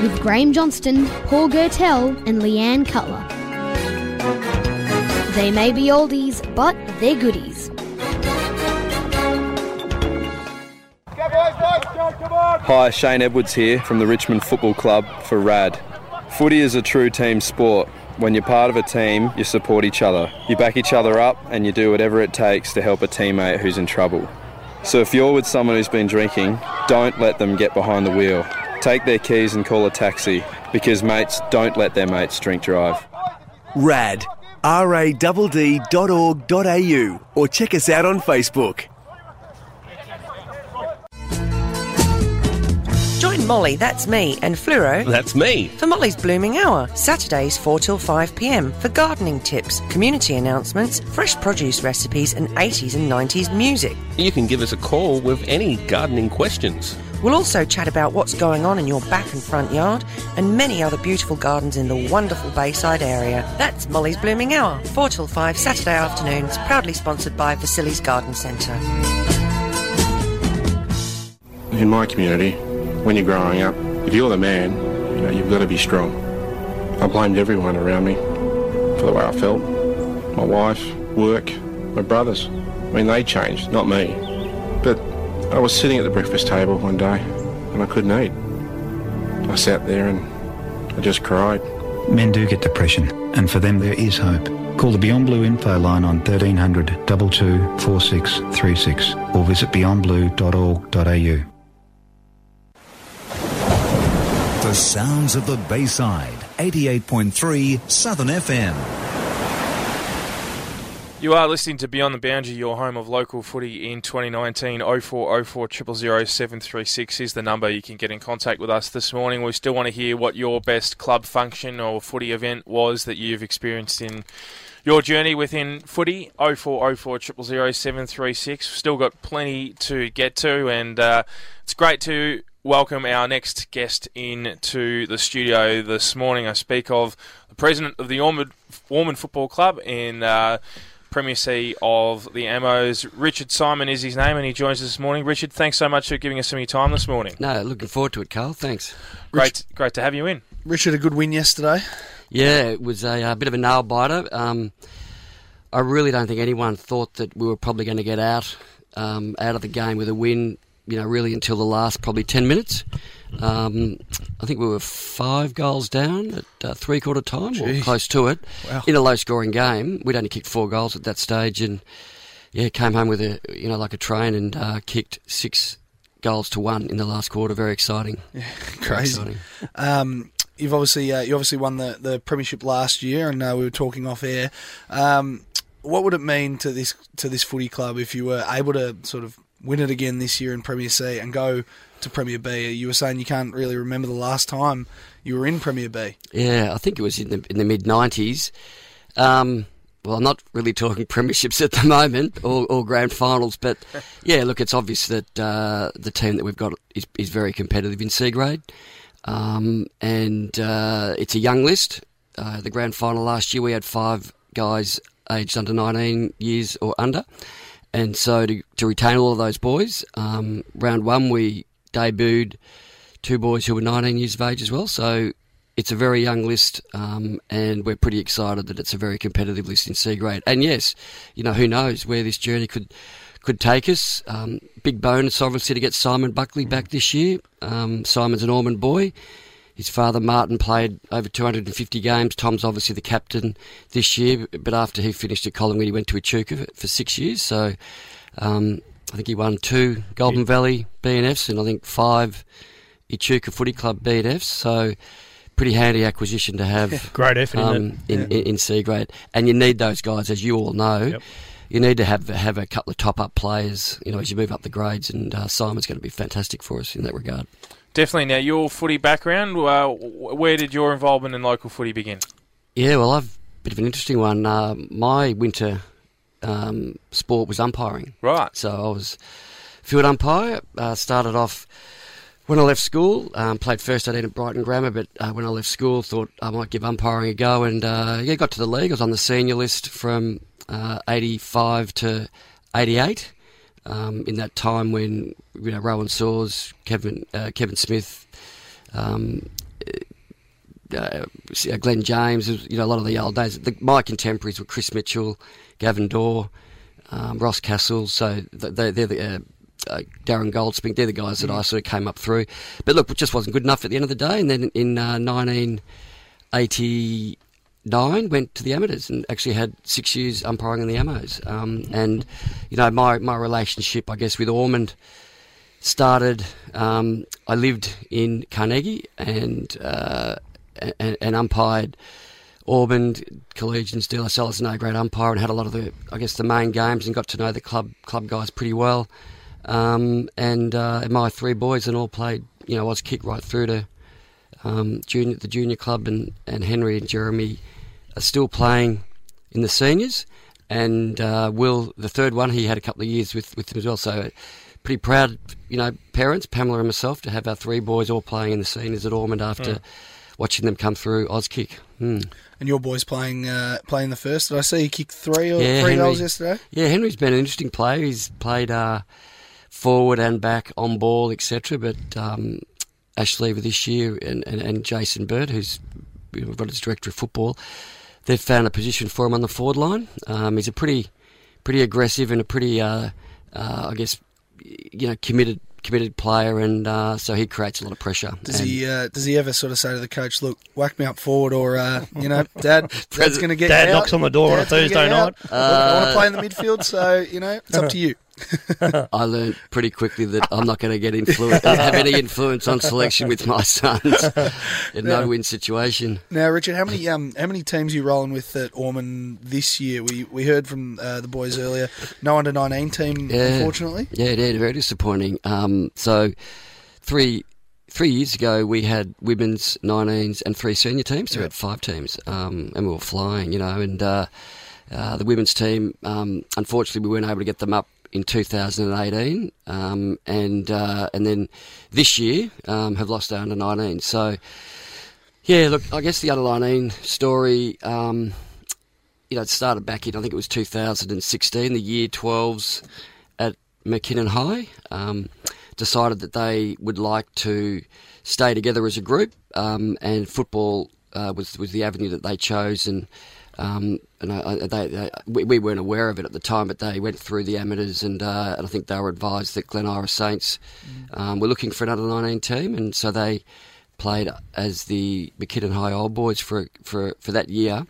With Graham Johnston, Paul Gertel, and Leanne Cutler. They may be oldies, but they're goodies. Hi, Shane Edwards here from the Richmond Football Club for RAD. Footy is a true team sport. When you're part of a team, you support each other. You back each other up and you do whatever it takes to help a teammate who's in trouble. So if you're with someone who's been drinking, don't let them get behind the wheel. Take their keys and call a taxi because mates don't let their mates drink drive. RAD. radd.org.au or check us out on Facebook. Molly, that's me, and Fluoro That's me. for Molly's Blooming Hour, Saturdays 4 till 5 pm for gardening tips, community announcements, fresh produce recipes, and 80s and 90s music. You can give us a call with any gardening questions. We'll also chat about what's going on in your back and front yard and many other beautiful gardens in the wonderful Bayside area. That's Molly's Blooming Hour, 4 till 5 Saturday afternoons, proudly sponsored by Vasilis Garden Centre. In my community, when you're growing up, if you're the man, you know, you've got to be strong. I blamed everyone around me for the way I felt. My wife, work, my brothers. I mean, they changed, not me. But I was sitting at the breakfast table one day and I couldn't eat. I sat there and I just cried. Men do get depression, and for them there is hope. Call the Beyond Blue info line on 1300 22 4636 or visit beyondblue.org.au. The sounds of the Bayside, 88.3 Southern FM. You are listening to Beyond the Boundary, your home of local footy in 2019. 0404 000 736 is the number you can get in contact with us this morning. We still want to hear what your best club function or footy event was that you've experienced in your journey within footy. 0404 000 736. Still got plenty to get to, and uh, it's great to welcome our next guest into the studio this morning. I speak of the president of the Ormond, Ormond Football Club in uh, Premier C of the Ammos. Richard Simon is his name, and he joins us this morning. Richard, thanks so much for giving us some of your time this morning. No, looking forward to it, Karl. Thanks. Great, great to have you in. Richard, a good win yesterday. Yeah, it was a, uh bit of a nail biter. Um, I really don't think anyone thought that we were probably going to get out um, out of the game with a win. You know, really until the last probably 10 minutes. Um, I think we were five goals down at uh, three quarter time or close to it Wow. in a low scoring game. We'd only kicked four goals at that stage and, yeah, came home with a, you know, like a train and uh, kicked six goals to one in the last quarter. Very exciting. Yeah, crazy. exciting. Um, you've obviously uh, you obviously won the, the premiership last year, and uh, we were talking off air. Um, what would it mean to this to this footy club if you were able to sort of win it again this year in Premier C and go to Premier B? You were saying you can't really remember the last time you were in Premier B. Yeah, I think it was in the in the mid nineties. Um, well, I'm not really talking premierships at the moment or, or grand finals, but yeah, look, it's obvious that uh, the team that we've got is, is very competitive in C grade, um, and uh, it's a young list. Uh, the grand final last year, we had five guys aged under 19 years or under, and so to, to retain all of those boys, um, round one we debuted two boys who were 19 years of age as well. So it's a very young list, um, and we're pretty excited that it's a very competitive list in C grade. And yes, you know who knows where this journey could could take us. Um, big bonus, obviously, to get Simon Buckley back this year. Um, Simon's an Ormond boy. His father Martin played over 250 games. Tom's obviously the captain this year, but after he finished at Collingwood, he went to Echuca for, six years. So um, I think he won two Golden Valley BNFs and I think five Echuca Footy Club BNFs. So pretty handy acquisition to have. Great effort, um, in, in, in C grade, and you need those guys, as you all know. Yep. You need to have have a couple of top up players, you know, as you move up the grades, and uh, Simon's going to be fantastic for us in that regard. Definitely. Now, your footy background, uh, where did your involvement in local footy begin? Yeah, well, I've a bit of an interesting one. Uh, my winter um, sport was umpiring. Right. So I was field umpire. Uh, started off when I left school. Um, played first 18 at Brighton Grammar, but uh, when I left school, thought I might give umpiring a go. And uh, yeah, got to the league. I was on the senior list from uh, 85 to 88. Um, in that time when you know Rowan Saws, Kevin uh, Kevin Smith, um, uh, Glenn James, you know, a lot of the old days. The, my contemporaries were Chris Mitchell, Gavin Dorr, um, Ross Castle. So they, they're the uh, uh, Darren Goldspink. They're the guys that I sort of came up through. But look, it just wasn't good enough at the end of the day. And then in uh, 1989, went to the amateurs and actually had six years umpiring in the Ammos. Um, and you know, my my relationship, I guess, with Ormond started. Um, I lived in Carnegie and uh, and, and umpired Ormond, Collegians, De La Salle an A grade umpire, and had a lot of the, I guess, the main games, and got to know the club club guys pretty well. Um, and, uh, and my three boys and all played, you know, I was kicked right through to um, junior, the junior club, and, and Henry and Jeremy are still playing in the seniors. And uh, Will, the third one, he had a couple of years with, with them as well. So pretty proud, you know, parents, Pamela and myself, to have our three boys all playing in the seniors at Ormond after Mm. watching them come through Auskick. Hmm. And your boys playing uh, playing the first. Did I see he kicked three or Yeah, three Henry- goals yesterday? Yeah, Henry's been an interesting player. He's played uh, forward and back, on ball, etc. But um, Ash Lever this year and, and, and Jason Bird, who's you know, we've got as director of football, they've found a position for him on the forward line. Um, he's a pretty pretty aggressive and a pretty, uh, uh, I guess, you know, committed committed player, and uh, so he creates a lot of pressure. Does And- he uh, does he ever sort of say to the coach, "Look, whack me up forward," or uh, you know, Dad, Dad's going to get Dad you out. knocks on the door on a Dad's gonna get Thursday night. Look, I want Uh, to play in the midfield, so you know, it's up to you. I learned pretty quickly that I'm not going to get influence, have any influence on selection with my sons in no win situation. Now, Richard, how many um how many teams are you rolling with at Ormond this year? We we heard from uh, the boys earlier, no under nineteen team, unfortunately. Yeah, yeah, very disappointing. Um, so three three years ago we had women's 19s and three senior teams. So we had five teams, um, and we were flying, you know. And uh, uh, the women's team, um, unfortunately, we weren't able to get them up in 2018, um, and uh, and then this year um, have lost our under 19. So yeah, look, I guess the under 19 story. Um, you know, it started back in, I think it was 2016, the year 12s at McKinnon High, um, decided that they would like to stay together as a group, um, and football uh, was, was the avenue that they chose. And Um, and I, I, they, they, we, we weren't aware of it at the time, but they went through the amateurs, and, uh, and I think they were advised that Glen Iris Saints um, were looking for another 19 team, and so they played as the McKinnon High Old Boys for for for that year.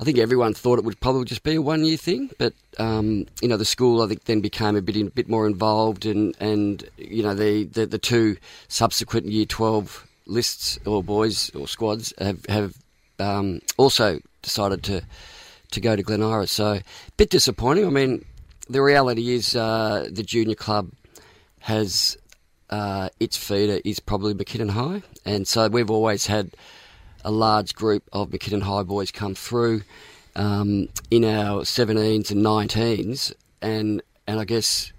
I think everyone thought it would probably just be a one year thing, but um, you know the school I think then became a bit in, bit more involved, and and you know the, the the two subsequent year twelve lists or boys or squads have have um, also decided to to go to Glen Iris. So a bit disappointing. I mean, the reality is uh, the junior club has uh, its feeder is probably McKinnon High, and so we've always had a large group of McKinnon High boys come through um, in our 17s and 19s, and and I guess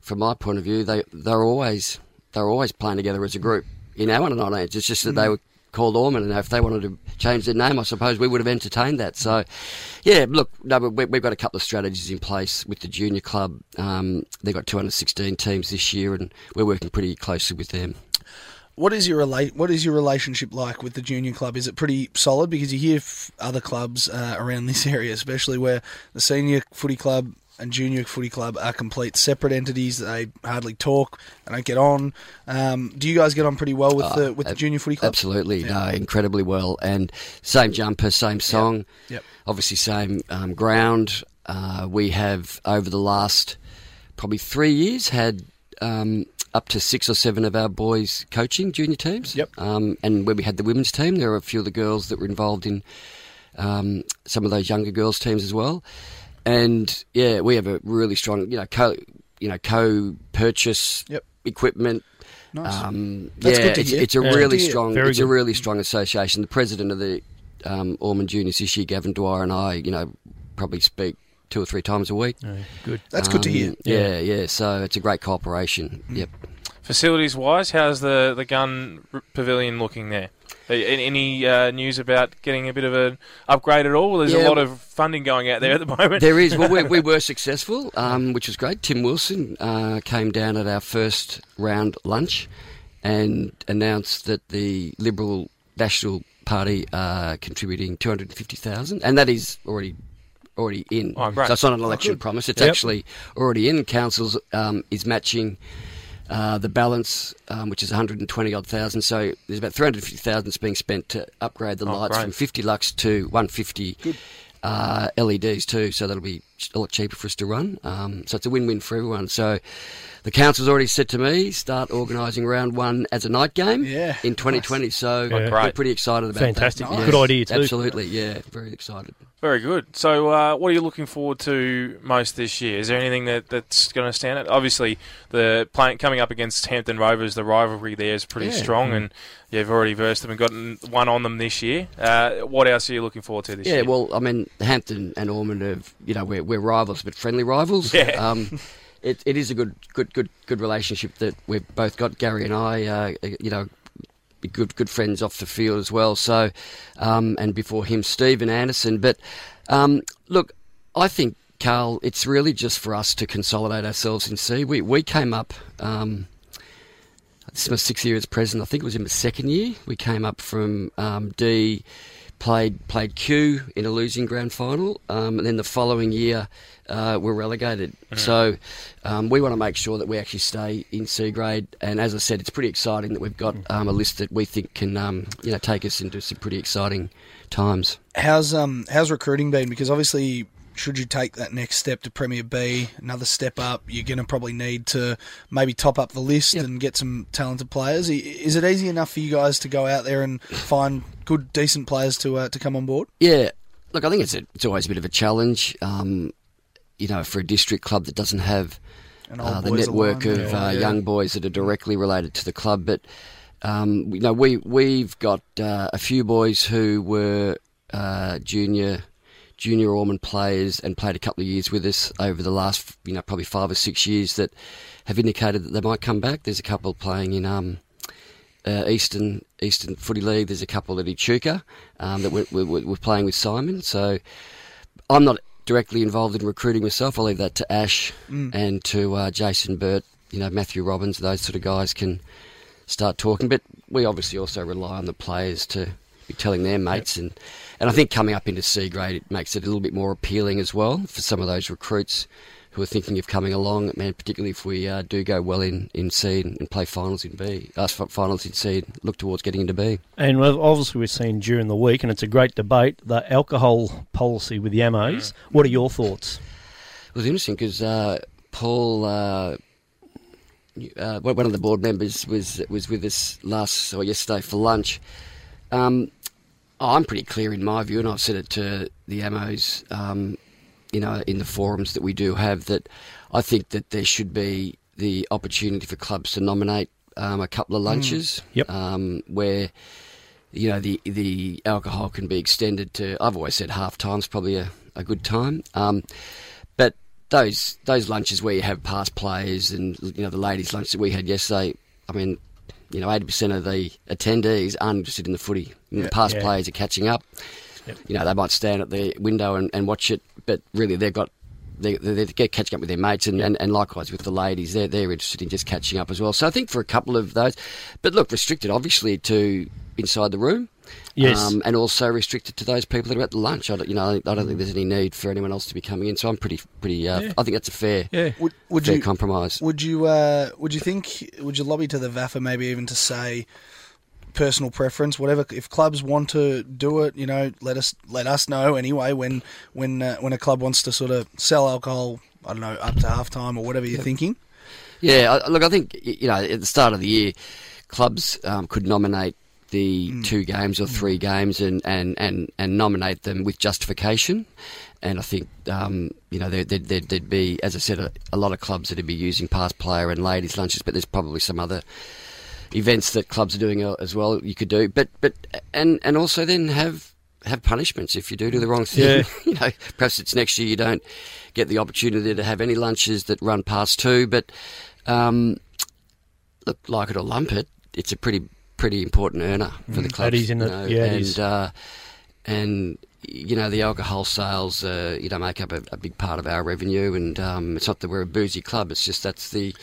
from my point of view, they they're always they're always playing together as a group in our under 19s. It's just that they Mm. were called Ormond, and if they wanted to change their name, I suppose we would have entertained that. So, yeah, look, no, we, we've got a couple of strategies in place with the junior club. Um, they've got 216 teams this year, and we're working pretty closely with them. What is your rela- What is your relationship like with the junior club? Is it pretty solid? Because you hear other clubs uh, around this area, especially where the senior footy club and junior footy club are complete separate entities. They hardly talk. They don't get on. Um, do you guys get on pretty well with Uh, the with the junior footy club? Absolutely, no, incredibly well. And same jumper, same song. Yep. Obviously, same um, ground. Uh, we have over the last probably three years had um, up to six or seven of our boys coaching junior teams. Yep. Um, and when we had the women's team, there were a few of the girls that were involved in um, some of those younger girls teams as well. And yeah, we have a really strong, you know, co, you know, co-purchase equipment. Nice. Um, That's yeah, good to it's, hear. it's a Yeah. Really to strong, Very it's a really strong association. The president of the um, Ormond Juniors this year, Gavin Dwyer, and I, you know, probably speak two or three times a week. good. That's good to hear. Um, Yeah, yeah. So it's a great cooperation. Yep. Facilities wise, how's the, the Gunn r- pavilion looking there? Any uh, news about getting a bit of an upgrade at all? There's Yeah. a lot of funding going out there at the moment. There is. Well, we, we were successful, um, which was great. Tim Wilson uh, came down at our first round lunch and announced that the Liberal National Party are contributing two hundred and fifty thousand, and that is already already in. Oh, great. So it's not an Oh, election good. promise; it's Yep. actually already in. Councils um, is matching. Uh, the balance, um, which is 120 odd thousand, so there's about 350,000 that's being spent to upgrade the Oh, lights great. from 50 lux to 150 uh, LEDs too, so that'll be a lot cheaper for us to run. Um, so it's a win-win for everyone. So the council's already said to me start organising round one as a night game Yeah, in 2020. So Yeah. we're pretty excited about Fantastic. that. Good idea too. Absolutely, yeah, very excited. Very good. So, uh, what are you looking forward to most this year? Is there anything that, that's going to stand out? Obviously, the playing coming up against Hampton Rovers, the rivalry there is pretty Yeah. strong, Mm. and you've already versed them and gotten one on them this year. Uh, what else are you looking forward to this yeah, year? Yeah, well, I mean, Hampton and Ormond have, you know, we're, we're rivals, but friendly rivals. Yeah. Um, it, it is a good, good, good, good relationship that we've both got. Gary and I, uh, you know, good, good friends off the field as well. So, um, and before him, Stephen Anderson. But um, look, I think Karl, it's really just for us to consolidate ourselves in C. We we came up. Um, this is my sixth year as president. I think it was in my second year. We came up from um, D, played played Q in a losing grand final, um, and then the following year uh, we're relegated. So um, we want to make sure that we actually stay in C grade. And as I said, it's pretty exciting that we've got um, a list that we think can um, you know take us into some pretty exciting times. How's um how's recruiting been? Because obviously, should you take that next step to Premier B, another step up, you're going to probably need to maybe top up the list and get some talented players. Is it easy enough for you guys to go out there and find good, decent players to uh, to come on board? Yeah, look, I think it's a, it's always a bit of a challenge. Um, you know, for a district club that doesn't have uh, the network alone, of yeah. uh, Yeah. young boys that are directly related to the club, but um, you know, we we've got uh, a few boys who were uh, junior junior Ormond players and played a couple of years with us over the last you know probably five or six years that have indicated that they might come back. There's a couple playing in. Um, uh, Eastern Eastern Footy League. There's a couple at Echuca um, that we're, we're, we're playing with Simon. So I'm not directly involved in recruiting myself. I'll leave that to Ash Mm. and to uh, Jason Burt. You know Matthew Robbins. Those sort of guys can start talking. But we obviously also rely on the players to be telling their mates, and and I think coming up into C grade it makes it a little bit more appealing as well for some of those recruits who are thinking of coming along. Man, particularly if we uh, do go well in in C and, and play finals in B, uh, finals in C, and look towards getting into B. And obviously, we've seen during the week, and it's a great debate, the alcohol policy with the Ammos. What are your thoughts? It was interesting because uh, Paul, uh, uh, one of the board members, was was with us last or yesterday for lunch. Um, I'm pretty clear in my view, and I've said it to the Ammos, um, you know, in the forums that we do have, that I think that there should be the opportunity for clubs to nominate um, a couple of lunches, Yep. um, where you know the the alcohol can be extended to. I've always said half time's probably a, a good time, um, but those those lunches where you have past players and you know the ladies' lunch that we had yesterday. I mean, you know, eighty percent of the attendees aren't interested in the footy. And Yeah. the past Yeah. players are catching up. You know, they might stand at the window and, and watch it, but really they've got they, they, they get catching up with their mates, and, and, and likewise with the ladies, they're they're interested in just catching up as well. So I think for a couple of those, but look, restricted obviously to inside the room, Yes. um, and also restricted to those people that are at the lunch. I don't, you know, I don't think there's any need for anyone else to be coming in. So I'm pretty pretty. Uh, Yeah. I think that's a fair Would, would fair you compromise. Would you uh, would you think would you lobby to the VAFA maybe even to say personal preference, whatever? If clubs want to do it, you know, let us let us know anyway. When when uh, when a club wants to sort of sell alcohol, I don't know, up to half time or whatever you're thinking. Yeah, I, look, I think you know at the start of the year, clubs um, could nominate the Mm. two games or three games and, and, and, and nominate them with justification. And I think um, you know there, there, there'd, there'd be, as I said, a, a lot of clubs that'd be using past player and ladies lunches, but there's probably some other events that clubs are doing uh, as well. You could do, but but and and also then have have punishments if you do do the wrong thing. Yeah. you know, perhaps it's next year you don't get the opportunity to have any lunches that run past two, but um, look, like it or lump it, it's a pretty pretty important earner for the club. clubs. that is, isn't you it? know, Yeah, and is. Uh, and you know the alcohol sales, uh, you know, make up a, a big part of our revenue. And um, it's not that we're a boozy club; it's just that's the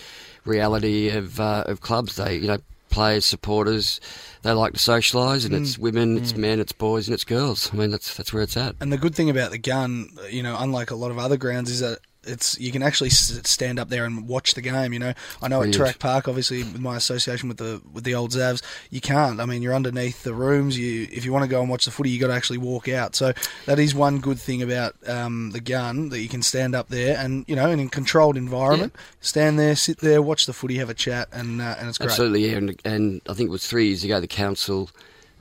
reality of uh, of clubs. They, you know, players, supporters, they like to socialise, and it's Mm. women, it's men, it's boys, and it's girls. I mean, that's that's where it's at. And the good thing about the Gunn, you know, unlike a lot of other grounds, is that it's you can actually stand up there and watch the game. You know, I know Brilliant. at Toorak Park, obviously, with my association with the with the old Zavs, you can't. I mean, you're underneath the rooms. You if you want to go and watch the footy, you got to actually walk out. So that is one good thing about um, the Gunn that you can stand up there and you know, in a controlled environment, stand there, sit there, watch the footy, have a chat, and uh, and it's great. Absolutely, yeah. And, and I think it was three years ago, the council,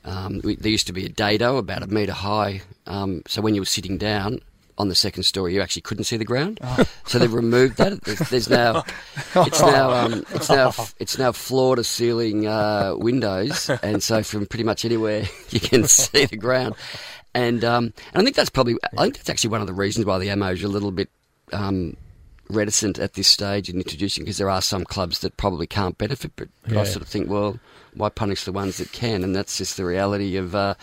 um, we, there used to be a dado about a metre high. Um, so when you were sitting down on the second story, you actually couldn't see the ground. Oh. So they've removed that. There's, there's now, it's now, um, it's now, it's now floor to ceiling uh, windows, and so from pretty much anywhere you can see the ground. And um, and I think that's probably, I think that's actually one of the reasons why the ammo is a little bit. Um, reticent at this stage in introducing because there are some clubs that probably can't benefit. But, but I sort of think, well, why punish the ones that can? And that's just the reality of. Uh,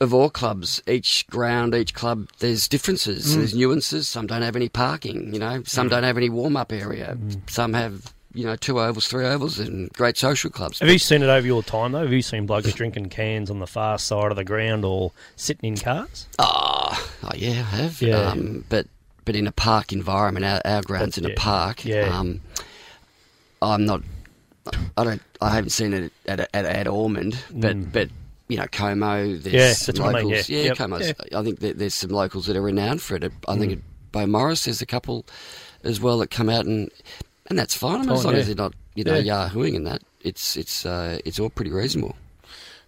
of all clubs, each ground, each club, there's differences. Mm. There's nuances. Some don't have any parking. You know, some don't have any warm-up area. Some have, you know, two ovals, three ovals, and great social clubs. Have you seen it over your time though? Have you seen blokes drinking cans on the far side of the ground or sitting in cars? Oh, oh yeah, I have. Yeah. Um, but but in a park environment, our, our ground's in a park. Yeah. Um, I'm not. I don't. I haven't seen it at at, at Ormond, but Mm. but you know Como. There's Yeah, some that's what I mean, locals. yeah. Yeah, Yep. Como's. Yeah. I think that there's some locals that are renowned for it. I think Mm. at Beaumaris, there's a couple as well that come out and and that's fine. I mean, as long yeah. as they're not you know Yeah. yahooing and that. It's it's uh, it's all pretty reasonable.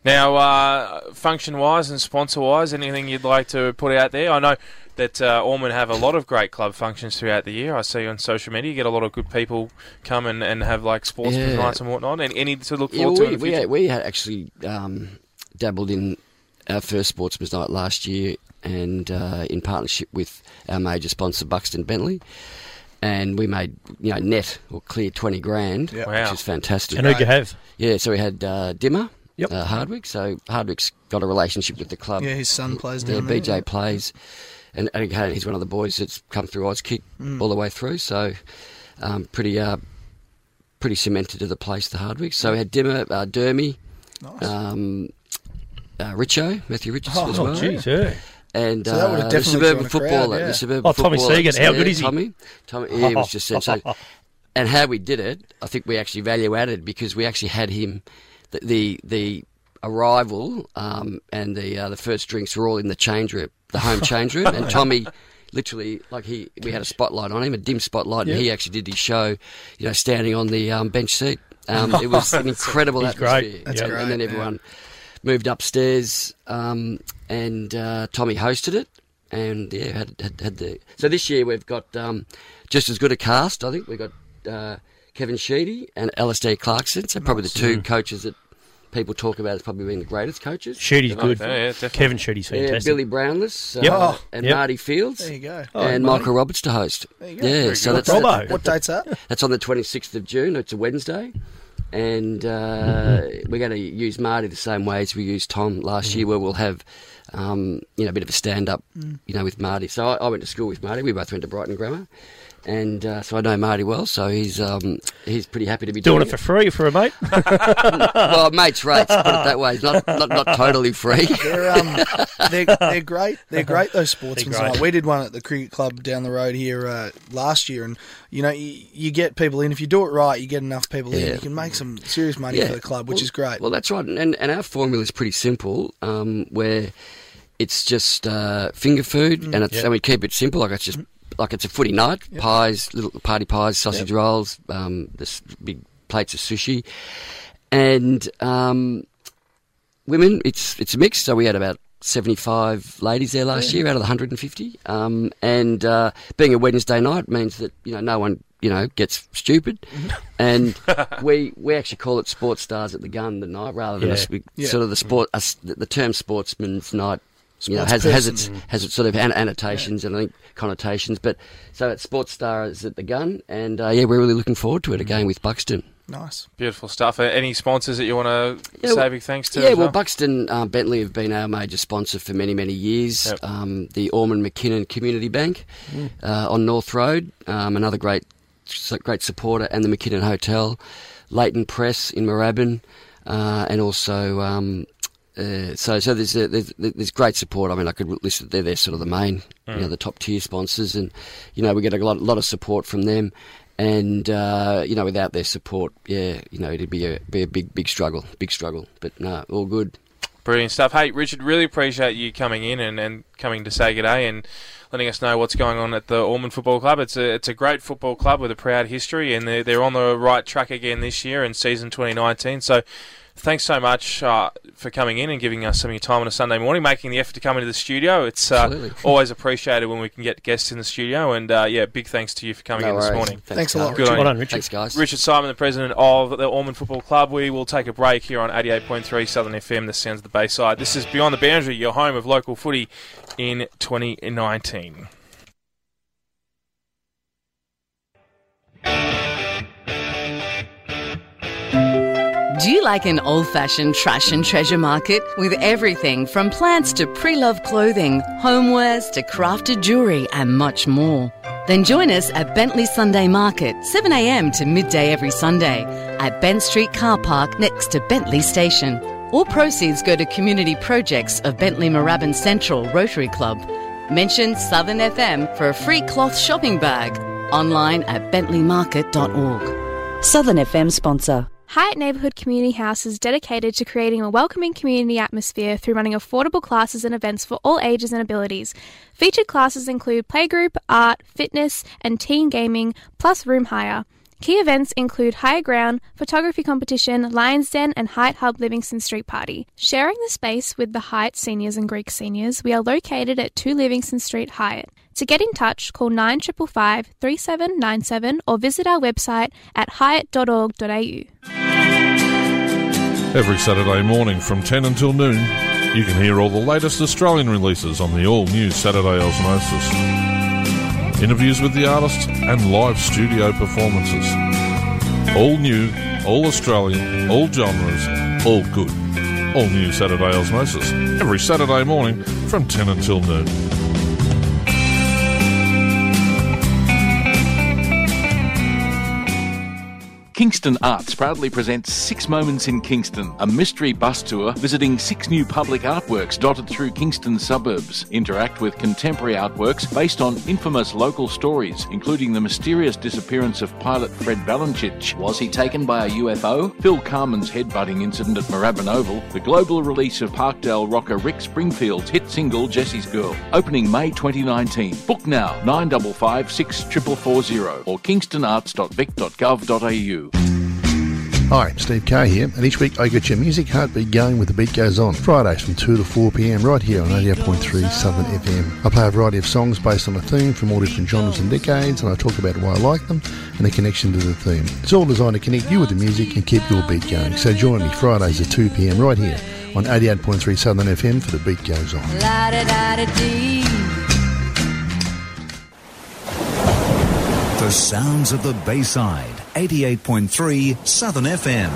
Now, uh, function-wise and sponsor-wise, anything you'd like to put out there? I know that uh, Ormond have a lot of great club functions throughout the year. I see on social media you get a lot of good people come and, and have like sports Yeah. nights and whatnot. And any to look Yeah, forward we, to in the we, future? had, we had actually um, dabbled in our first sportsman's night last year, and uh, in partnership with our major sponsor Buxton Bentleigh, and we made you know net or clear twenty grand, Yep. which is fantastic. And who'd you have? Yeah, so we had uh, Dimma. Yep. Uh, Hardwick. So Hardwick's got a relationship with the club. Yeah, his son plays Yeah, there, BJ yeah. plays, and, and again, he's one of the boys that's come through Auskick Mm. all the way through. So um, pretty, uh, pretty cemented to the place, the Hardwick. So we had Dimma, uh, Dermy, Nice. um, uh, Richo, Matthew Richardson Oh, as oh, well. geez, yeah. And So that would've uh, the suburban drawn a crowd, footballer, yeah. the suburban Oh, Tommy footballer, Segan, how good is he? Tommy, Tommy, yeah, he was just sensational. and how we did it, I think we actually value added because we actually had him, the the, the arrival um, and the uh, the first drinks were all in the change room, the home change room, and Tommy. Literally, like he, we had a spotlight on him, a dim spotlight, and he actually did his show, you know, standing on the um, bench seat. Um, it was an incredible He's great. atmosphere. That's and, great, and then yeah. everyone moved upstairs, um, and uh, Tommy hosted it, and yeah, had, had had the. So this year we've got um, just as good a cast. I think we've got uh, Kevin Sheedy and Alastair Clarkson. So probably the two coaches that people talk about as probably being the greatest coaches. Sheedy's Oh, good. yeah, yeah, definitely. Kevin Sheedy's fantastic. Yeah. Billy Brownless uh, Yep. Oh, and yep. Marty Fields. There you go. and Marty. Michael Roberts to host. There you go. Yeah, Very so good. that's Robbo. What date's that? that's on the 26th of June. It's a Wednesday. And uh, we're going to use Marty the same way as we used Tom last year, where we'll have, um, you know, a bit of a stand-up, you know, with Marty. So I, I went to school with Marty. We both went to Brighton Grammar, and uh, so I know Marty well. So he's um, he's pretty happy to be Doing doing, it for free for a mate. well, mates rates, put it that way. It's not not, not totally free. They're um, they're, they're great. They're great. Those sportsmen. Great. Like, we did one at the cricket club down the road here uh, last year, and you know you, you get people in. If you do it right, you get enough people in. You can make some serious money Yeah. for the club, which Well- is great. Well, that's right, and and our formula is pretty simple, um, where it's just uh, finger food, and it's Yep. and we keep it simple, like it's just like it's a footy night, pies, little party pies, sausage rolls, um, this big plates of sushi, and um, women. It's it's a mix. So we had about. 75 ladies there last year out of the 150 um, and uh, being a Wednesday night means that you know no one you know gets stupid and we we actually call it sports stars at the Gunn the night rather than Yeah. a sp- Yeah. sort of the sport the, the term sportsman's night you know, has has its has its sort of an- annotations and I think connotations but so it's sports stars at the Gunn and uh, yeah we're really looking forward to it again with Buxton nice. Beautiful stuff. Uh, Any sponsors that you want to Yeah, say well- big thanks to? Yeah, well, well? Buxton uh, Bentleigh have been our major sponsor for many, many years. Yep. Um, the Ormond McKinnon Community Bank uh, on North Road, um, another great, great supporter, and the McKinnon Hotel, Leighton Press in Moorabbin, uh, and also. Um, uh, so, so there's, a, there's there's great support. I mean, I could list. They're, they're sort of the main, you know, the top tier sponsors, and you know, we get a lot, lot of support from them. And uh, you know, without their support, yeah, you know, it'd be a be a big, big struggle, big struggle. But no, all good. Brilliant stuff. Hey, Richard, really appreciate you coming in and, and coming to say good day and letting us know what's going on at the Ormond Football Club. It's a it's a great football club with a proud history, and they're, they're on the right track again this year in season 2019. So thanks so much uh, for coming in and giving us some of your time on a Sunday morning, making the effort to come into the studio. It's uh, always appreciated when we can get guests in the studio, and uh, yeah, big thanks to you for coming No in this morning. Thanks a lot, Good on well you. done, Richard. Thanks, guys. Richard Simon, the president of the Ormond Football Club. We will take a break here on 88.3 Southern FM, the sounds of the Bayside. This is Beyond the Boundary, your home of local footy in 2019. Do you like an old fashioned trash and treasure market with everything from plants to pre loved clothing, homewares to crafted jewellery, and much more? Then join us at Bentleigh Sunday Market, 7am to midday every Sunday, at Bent Street Car Park next to Bentleigh Station. All proceeds go to community projects of Bentleigh Moorabbin Central Rotary Club. Mention Southern FM for a free cloth shopping bag. Online at bentleymarket.org. Southern FM sponsor. Highett Neighbourhood Community House is dedicated to creating a welcoming community atmosphere through running affordable classes and events for all ages and abilities. Featured classes include playgroup, art, fitness, and teen gaming, plus room hire. Key events include Higher Ground, Photography Competition, Lions Den, and Highett Hub Livingston Street Party. Sharing the space with the Highett Seniors and Greek Seniors, we are located at 2 Livingston Street, Highett. To get in touch, call 9555 3797 or visit our website at hyatt.org.au. Every Saturday morning from 10 until noon, you can hear all the latest Australian releases on the all new Saturday Osmosis. Interviews with the artists and live studio performances. All new, all Australian, all genres, all good. All new Saturday Osmosis. Every Saturday morning from 10 until noon. Kingston Arts proudly presents Six Moments in Kingston, a mystery bus tour visiting six new public artworks dotted through Kingston suburbs. Interact with contemporary artworks based on infamous local stories, including the mysterious disappearance of pilot Fred Valentich. Was he taken by a UFO? Phil Carman's headbutting incident at Moorabbin Oval, the global release of Parkdale rocker Rick Springfield's hit single Jessie's Girl, opening May 2019. Book now 955 6440 or kingstonarts.vic.gov.au. Hi, Steve Carr here, and each week I get your music heartbeat going with The Beat Goes On. Fridays from 2 to 4 pm right here on 88.3 Southern FM. I play a variety of songs based on a theme from all different genres and decades, and I talk about why I like them and the connection to the theme. It's all designed to connect you with the music and keep your beat going. So join me Fridays at 2 pm right here on 88.3 Southern FM for The Beat Goes On. The sounds of the Bayside. 88.3 Southern FM.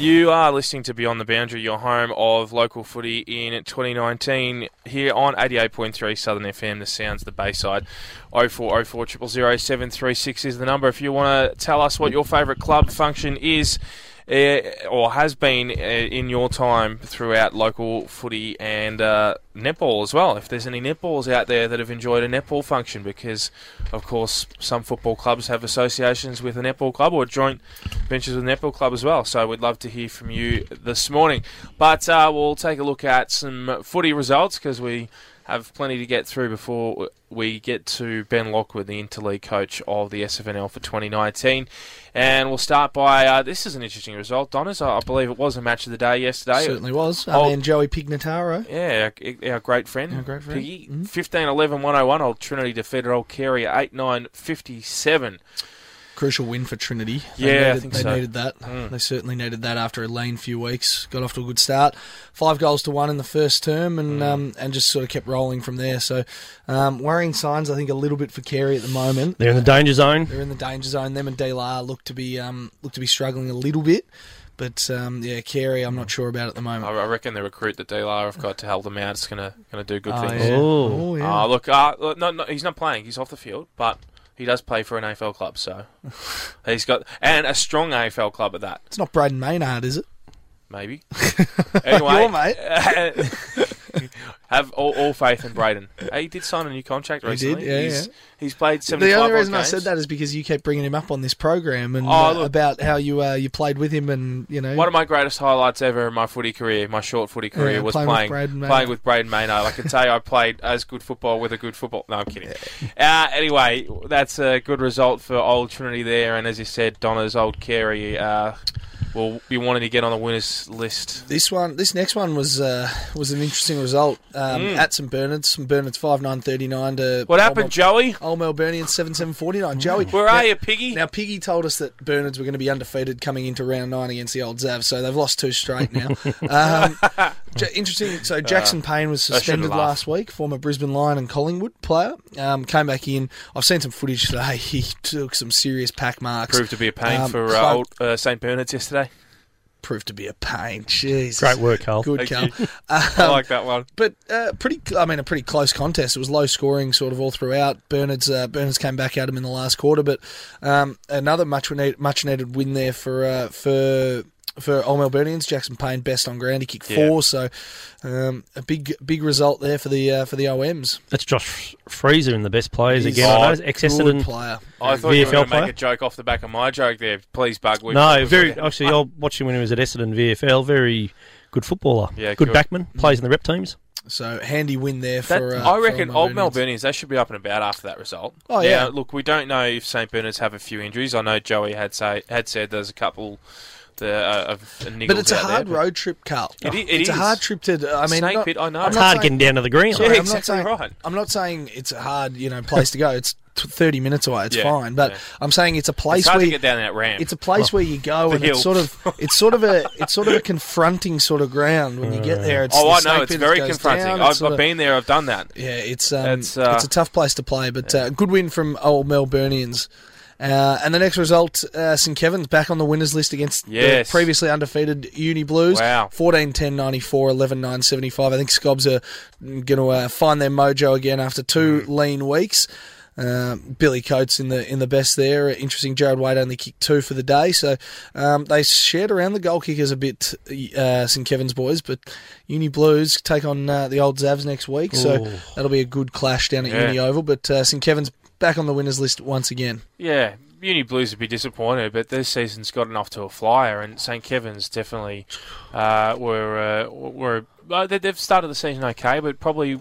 You are listening to Beyond the Boundary, your home of local footy in 2019, here on 88.3 Southern FM, the sounds the Bayside. 0404 000 736 is the number. If you want to tell us what your favourite club function is, or has been uh, in your time throughout local footy and uh, netball as well. If there's any netballs out there that have enjoyed a netball function, because of course some football clubs have associations with a netball club or joint ventures with a netball club as well. So we'd love to hear from you this morning. But uh, we'll take a look at some footy results because we have plenty to get through before we get to Ben Lockwood, the interleague coach of the SFNL for 2019. And we'll start by uh, this is an interesting result, Donners. I believe it was a match of the day yesterday. Certainly was. Old- Our Joey Pignataro. yeah, our, our great friend. Our great friend. Piggy. 15 11 101. Old Trinity defeated Old Carey 8 9 57. Crucial win for Trinity. They Yeah, I needed, think they so. needed that. Mm. They certainly needed that after a lean few weeks. Got off to a good start. Five goals to one in the first term, and Mm. um, and just sort of kept rolling from there. So um, worrying signs, I think, a little bit for Carey at the moment. They're in the danger zone. They're in the danger zone. Them and Delar look to be um, look to be struggling a little bit. But um, yeah, Carey, I'm not sure about at the moment. I I reckon the recruit that Delar have got to help them out is gonna gonna do good Oh, things. yeah. Oh, yeah. Uh, look, uh, no, no, he's not playing. He's off the field, but he does play for an AFL club, so he's got and a strong AFL club at that. It's not Brayden Maynard, is it? Maybe. anyway, Your mate. have all, all faith in Brayden. He did sign a new contract He recently. did, yeah, he's, yeah. he's played seventy The only reason I said that is because you kept bringing him up on this program and Oh, uh, about how you uh, you played with him and you know One of my greatest highlights ever in my footy career, my short footy career, Yeah, was playing playing with Brayden playing Maynard. with Brayden Maynard. I can tell you, I played as good football with a good football. No, I'm kidding. Uh, anyway, that's a good result for Old Trinity there, and as you said, Donna's Old Carey uh, will wanted to get on the winners list. This one, this next one was uh, was an interesting result um, Mm. at St Bernard's. St Bernard's five nine thirty nine to What happened, Mel- Joey? Old Melburnian seven seven forty nine. Joey, Where now- are you, Piggy? Now Piggy told us that Bernards were going to be undefeated coming into round nine against the old Zav, so they've lost two straight now. um, interesting. So Jackson Uh, Paine was suspended last week. Former Brisbane Lion and Collingwood player um, came back in. I've seen some footage today. He took some serious pack marks. Proved to be a pain Um, for uh, old uh, St Bernard's yesterday. Proved to be a pain. Jeez, Great work, Karl. Good, Thank Karl. you. I like that one. But uh, pretty, I mean, a pretty close contest. It was low scoring, sort of all throughout. Bernard's uh, Bernard's came back at him in the last quarter, but um, another much needed, much needed win there for uh, for for Old Melburnians. Jackson Paine best on ground. He kicked Yeah. four, so um, a big big result there for the uh, for the OMs. That's Josh Freezer in the best players He's again. I know, a ex good Essendon player. I thought you were VFL going to make a joke off the back of my joke there. Please, Bug. we- No, we- very actually. I watched him when he was at Essendon VFL. Very good footballer. Yeah, good good. backman. Plays in the rep teams. So handy win there That- for. Uh, I for reckon Old Melburnians. Melburnians they should be up and about after that result. Oh, Now, yeah. look, we don't know if St Bernard's have a few injuries. I know Joey had say had said there's a couple the, uh, of niggles But it's a out there, hard but- road trip, Karl. It it it's a hard trip to. I mean, Snake not- pit, I know. It's hard saying- getting down to the green. Sorry, Yeah, I'm exactly not saying, right. I'm not saying it's a hard, you know, place to go. It's 30 minutes away. It's Yeah, fine. But yeah. I'm saying it's a place It's hard where to get down that ramp. It's a place where you go The and it's sort of it's sort of a it's sort of a confronting sort of ground when you get there. It's oh, the I know it's very confronting. down, I've, I've of- been there. I've done that. Yeah, it's um, It's, it's, uh, a tough place to play, but uh, good win from old Melburnians. Uh, and the next result, uh, St Kevin's back on the winners list against Yes. the previously undefeated Uni Blues. Wow. 14 10 94, 11 9 75. I think Scobs are going to uh, find their mojo again after two Mm. lean weeks. Um, Billy Coates in the in the best there. Interesting. Jared Wade only kicked two for the day, so um, they shared around the goal kickers a bit. Uh, St Kevin's boys, but Uni Blues take on uh, the old Zavs next week, so that'll be a good clash down at Yeah. Uni Oval. But uh, St Kevin's back on the winners list once again. Yeah, Uni Blues would be disappointed, but this season's gotten off to a flyer, and St Kevin's definitely uh, were uh, were uh, they- they've started the season okay, but probably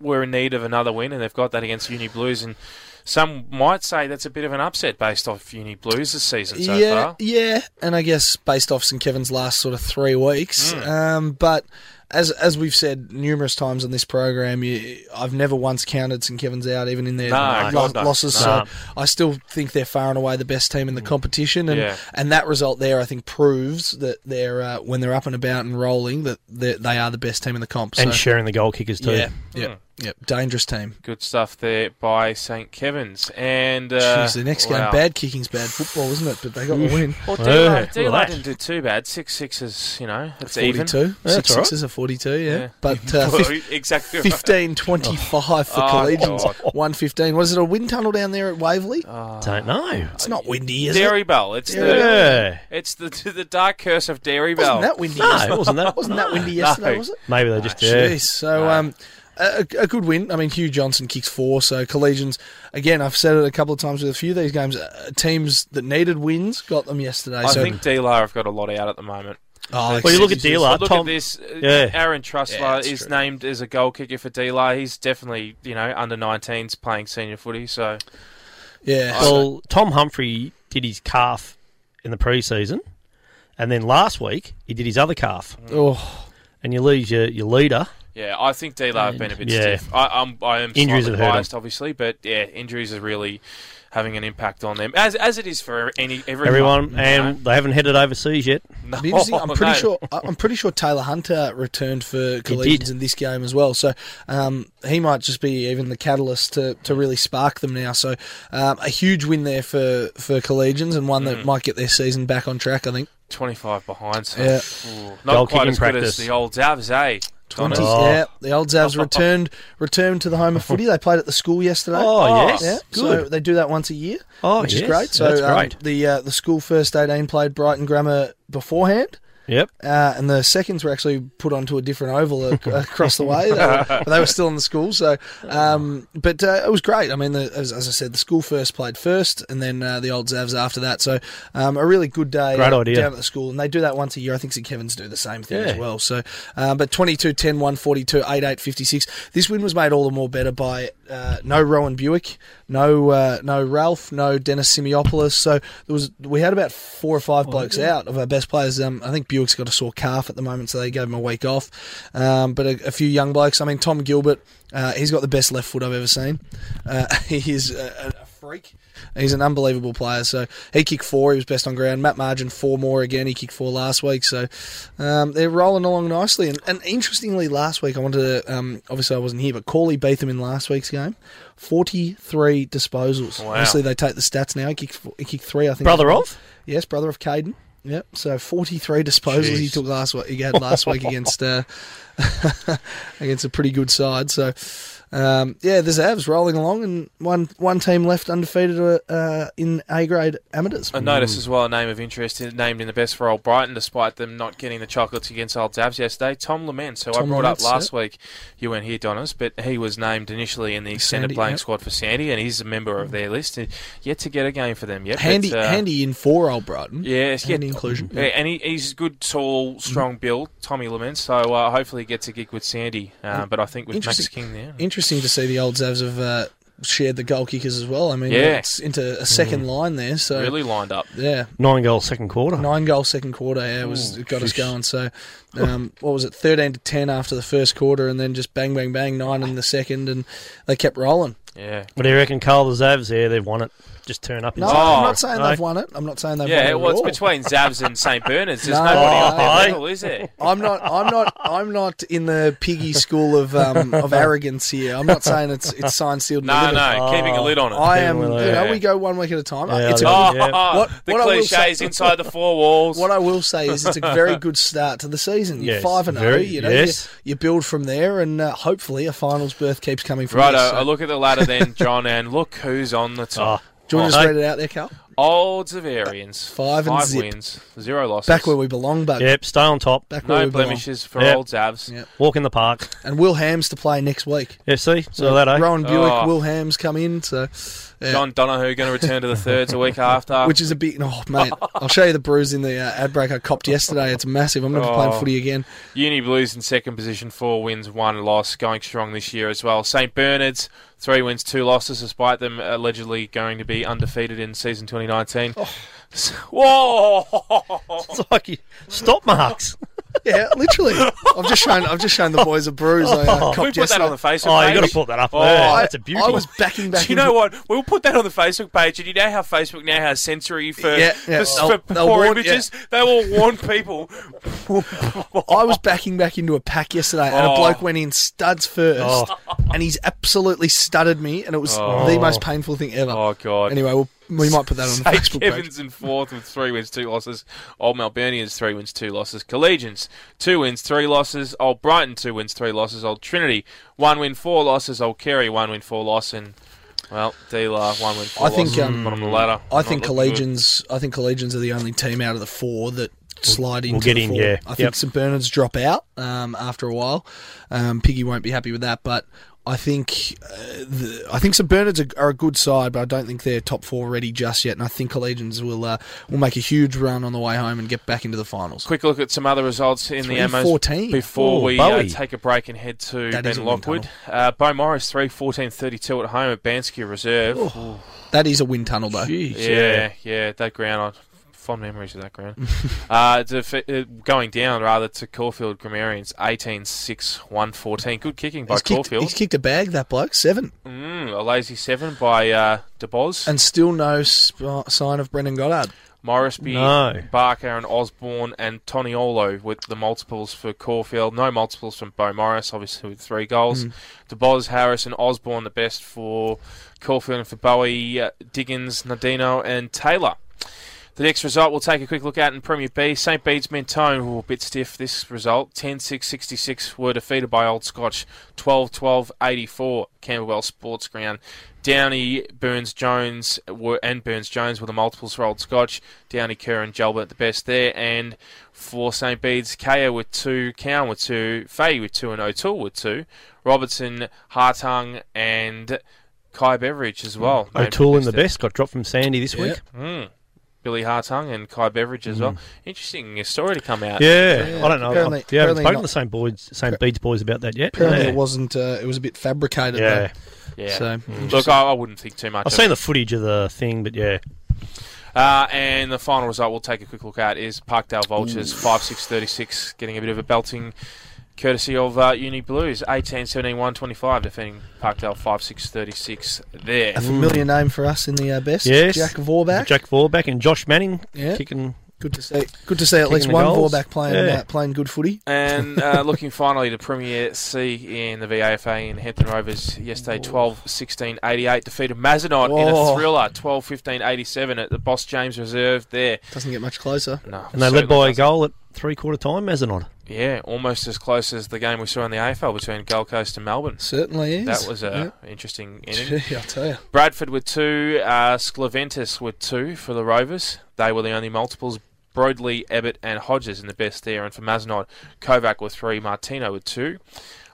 were in need of another win, and they've got that against Uni Blues, and some might say that's a bit of an upset based off Uni Blues this season so yeah, far. yeah, and I guess based off St Kevin's last sort of three weeks, Mm. um, but. As, as we've said numerous times on this program, you, I've never once counted St Kevin's out, even in their No, lo- no. losses. No. So I still think they're far and away the best team in the competition, and Yeah. and that result there, I think, proves that they're uh, when they're up and about and rolling that they they are the best team in the comp. And sharing the goal kickers too. Yeah, yeah, yeah, dangerous team. Good stuff there by St Kevin's, and uh, Jeez, the next game, wow. bad kicking's bad football, isn't it? But they got the win. Well, Yeah, D-Lo, D-Lo that- didn't do too bad. Six sixes, you know, it's even. 42. That's Six all right. sixes are 42, yeah. Yeah. But uh, Well, exactly right. 15 25 for Oh, Collegians. God. 115. Was it a wind tunnel down there at Waverley? Don't know. it's not windy, is it? Dairy it? Bell. It's Yeah. the it's the the dark curse of Dairy Bell. Wasn't that windy No, yesterday? it wasn't that- Wasn't that windy No. yesterday, was it? Maybe they just yeah. Jeez. So, um, a, a good win. I mean, Hugh Johnson kicks four. So, Collegians, again, I've said it a couple of times with a few of these games, uh, teams that needed wins got them yesterday. I so, think D-Lo have got a lot out at the moment. Oh, Well, you look at Jesus. Dealer, Look Tom. at this. uh, Yeah. Aaron Yeah, Trussler that's is true. named as a goal kicker for D-Lo. He's definitely, you know, under 19s playing senior footy. So Yeah. Well, Tom Humphrey did his calf in the pre-season, and then last week he did his other calf, Oh, and you lose your, your leader. Yeah, I think D-Lo have been a bit Yeah. stiff. I, I'm I am Injuries slightly have hurt biased, obviously, but yeah, injuries are really having an impact on them, as as it is for any everyone. Everyone, you know? and they haven't headed overseas yet. No, It'd be interesting. I'm pretty no. sure. I'm pretty sure Taylor Hunter returned for did. Collegians in this game as well. So um, he might just be even the catalyst to, to really spark them now. So um, a huge win there for for Collegians and one Mm. that might get their season back on track. I think. 25 behind. So, Yeah. ooh, not Goal quite kicking as good as the old Xavs, eh? Twenty. Oh. Yeah, the old Xavs returned returned to the home of footy. They played at the school yesterday. Oh, yes. Yeah, so they do that once a year, Oh, which yes. is great. So That's um, the uh, the school first eighteen played Brighton Grammar beforehand. Yep. Uh, and the seconds were actually put onto a different oval ac- across the way. They were, but they were still in the school. So, um, but uh, it was great. I mean, the, as, as I said, the school first played first, and then uh, the old Xavs after that. So, um, a really good day Great uh, idea. down at the school, and they do that once a year. I think St Kevin's do the same thing Yeah. as well. So, um, but 22 10 142 8 8 56. This win was made all the more better by uh, no Rowan Buick, no uh, no Ralph, no Dennis Simiopoulos. So there was we had about four or five blokes out of our best players. Um, I think Buick's got a sore calf at the moment, so they gave him a week off. Um, but a, a few young blokes. I mean, Tom Gilbert, uh, he's got the best left foot I've ever seen. Uh, he is a, a freak. He's an unbelievable player. So he kicked four. He was best on ground. Matt Margin four more again. He kicked four last week. So um, they're rolling along nicely. And, and interestingly, last week I wanted to. Um, obviously, I wasn't here, but Corley beat them in last week's game. Forty-three disposals. Wow. Obviously, they take the stats now. He kicked, he kicked three. I think. Brother of? Yes, brother of Caden. Yep. So forty-three disposals he took last week. He had last week against uh, against a pretty good side. So um, yeah, the Xavs rolling along, and one one team left undefeated uh, in A grade amateurs. I noticed as well a name of interest in- named in the best for Old Brighton, despite them not getting the chocolates against Old Xavs yesterday. Tom Laments, who I brought Laments, up last week. You weren't here, Donners, but he was named initially in the extended Sandy, playing yep. squad for Sandy, and he's a member of their list. And Yet to get a game for them yet. but, handy uh, handy in for Old Brighton. Yes, handy yeah, inclusion. Yeah, and he, he's good, tall, strong build, Tommy Laments. So uh, hopefully he gets a gig with Sandy. Uh, but I think with Max King there, Interesting to see the old Xavs have uh, shared the goal kickers as well. I mean, Yeah. it's into a second line there. So really lined up. yeah, Nine goals second quarter. nine goal second quarter. Yeah, was Ooh, it got us going. So um, what was it? Thirteen to ten after the first quarter, and then just bang, bang, bang, nine in the second, and they kept rolling. Yeah. What do you reckon, Karl the Xavs? Yeah, they've won it. Just turn up. No, inside. I'm not saying No? they've won it. I'm not saying they've Yeah, won it. well, at it's all. between Xavs and St Bernard's. There's No, nobody on no. their level, is there? I'm not. I'm not. I'm not in the piggy school of um, of arrogance here. I'm not saying it's it's signed, sealed, and No, delivered. no, keeping a lid on it. I am. Keeping You know, Yeah. we go one week at a time. Yeah, it's a I Oh, Yeah. What- the what I will cliches say- inside the four walls. What I will say is it's a very good start to the season. You're Yes, five and zero. You know, yes. you, you build from there, and uh, hopefully a finals berth keeps coming from Right, this. I so- I look at the ladder then, John, and look who's on the top. Do you want to just read it out there, Cal? Old Xaverians. Five and zip. wins, zero losses. Back where we belong, but Yep, stay on top. back where no we belong. blemishes for Yep. old Xavs. Yep. Walk in the park. And Will Hams to play next week. Yeah, see? So So that, eh? Rowan Buick, Oh. Will Hams come in. So yeah. John Donoghue going to return to the thirds a week after. which is a bit. Oh mate, I'll show you the bruise in the uh, ad break I copped yesterday. It's massive. I'm never playing Oh. footy again. Uni Blues in second position, four wins, one loss, going strong this year as well. St Bernard's, three wins, two losses, despite them allegedly going to be undefeated in season 2019. Oh. Whoa! It's like stop marks. Yeah, literally. I've just shown. I've just shown the boys a bruise. I uh, Can we copped put that yesterday. on the Facebook Oh, page? you got to put that up Oh, there. I- That's a beauty. I was backing back. Do you into- know what? We'll put that on the Facebook page, and you know how Facebook now has sensory for, Yeah, yeah. for, They'll- for they'll poor warn- images. They will warn people. I was backing back into a pack yesterday, and Oh. a bloke went in studs first, Oh. and he's absolutely studded me, and it was Oh. the most painful thing ever. Oh god! Anyway, we'll, we might put that on the St. Facebook page. Kevin's in fourth with three wins, two losses. Old Melburnians three wins, two losses. Collegians two wins, three losses. Old Brighton two wins, three losses. Old Trinity one win, four losses. Old Carey one win, four loss, and well, Dealer one win, four I think losses. um, bottom of the ladder. I Not think looking good. collegians. I think collegians are the only team out of the four that slide into we'll get the in, yeah. I think Yep. St Bernard's drop out um, after a while. Um, Piggy won't be happy with that, but I think uh, the, I think St Bernard's are, are a good side, but I don't think they're top four ready just yet. And I think collegians will uh, will make a huge run on the way home and get back into the finals. Quick look at some other results in the Ammos 3-14. before Oh, we uh, take a break and head to That is Ben Lockwood. Uh, Beaumaris 3 14 32 at home at Banksia Reserve. Oh, That is a wind tunnel, though. Jeez, Yeah, yeah, that ground. I fond memories of that ground. uh, defe- uh, going down rather to Caulfield Grammarians 18-6, 114. Good kicking by He's kicked, Caulfield. he's kicked a bag, that bloke, seven. Mm, a lazy seven by uh, DeBoz. And still no sp- sign of Brendan Goddard. Morrisby, No. Barker, and Osborne, and Tony Toniolo with the multiples for Caulfield. No multiples from Beaumaris, obviously with three goals. Mm. DeBoz, Harris, and Osborne the best for Caulfield and for Bowie, uh, Diggins, Nadino, and Taylor. The next result we'll take a quick look at in Premier B. St. Bede's Mentone, who were a bit stiff this result. 10 6 66 were defeated by Old Scotch. 12 12 84, Camberwell Sports Ground. Downey, Burns Jones were, and Burns Jones were the multiples for Old Scotch. Downey, Kerr, and Jalbert the best there. And for St. Bede's, Kaya with two, Cowan with two, Fahey with two, and O'Toole with two. Robertson, Hartung, and Kai Beveridge as well. named O'Toole in the best got dropped from Sandy this Yeah. week. Mm. Billy Hartung and Kai Beveridge as well. Interesting story to come out. Yeah, Yeah, I don't know. apparently- yeah, I haven't apparently spoken not- to the same boys, same Bede's boys about that yet. Apparently, yeah. it wasn't. Uh, it was a bit fabricated. Yeah. though. Yeah. So, Look. I, I wouldn't think too much. I've of seen it. the footage of the thing, but yeah, Uh, and the final result we'll take a quick look at is Parkdale Vultures 5 6 36, getting a bit of a belting courtesy of uh, Uni Blues 18 17 125, defending Parkdale 5 6 36 there. A familiar name for us in the uh, best. yes, Jack Vorback. Jack Vorback, and Josh Manning Yeah. kicking. Good to see. Good to see at least one goals. Vorback playing Yeah. uh, playing good footy. And uh, looking finally to Premier C in the VAFA in Hampton Rovers yesterday 12 16 88, defeated Mazenod in a Oh. thriller 12 15 87 at the Boss James Reserve there. Doesn't get much closer. No, And they led by a doesn't. goal at three quarter time, Mazenod. Yeah, almost as close as the game we saw in the AFL between Gold Coast and Melbourne. Certainly is. That was a interesting inning. Gee, I'll tell you. Bradford with two, uh, Skleventis with two for the Rovers. They were the only multiples. Broadley, Ebbett, and Hodges in the best there. And for Mazenod, Kovac with three, Martino with two.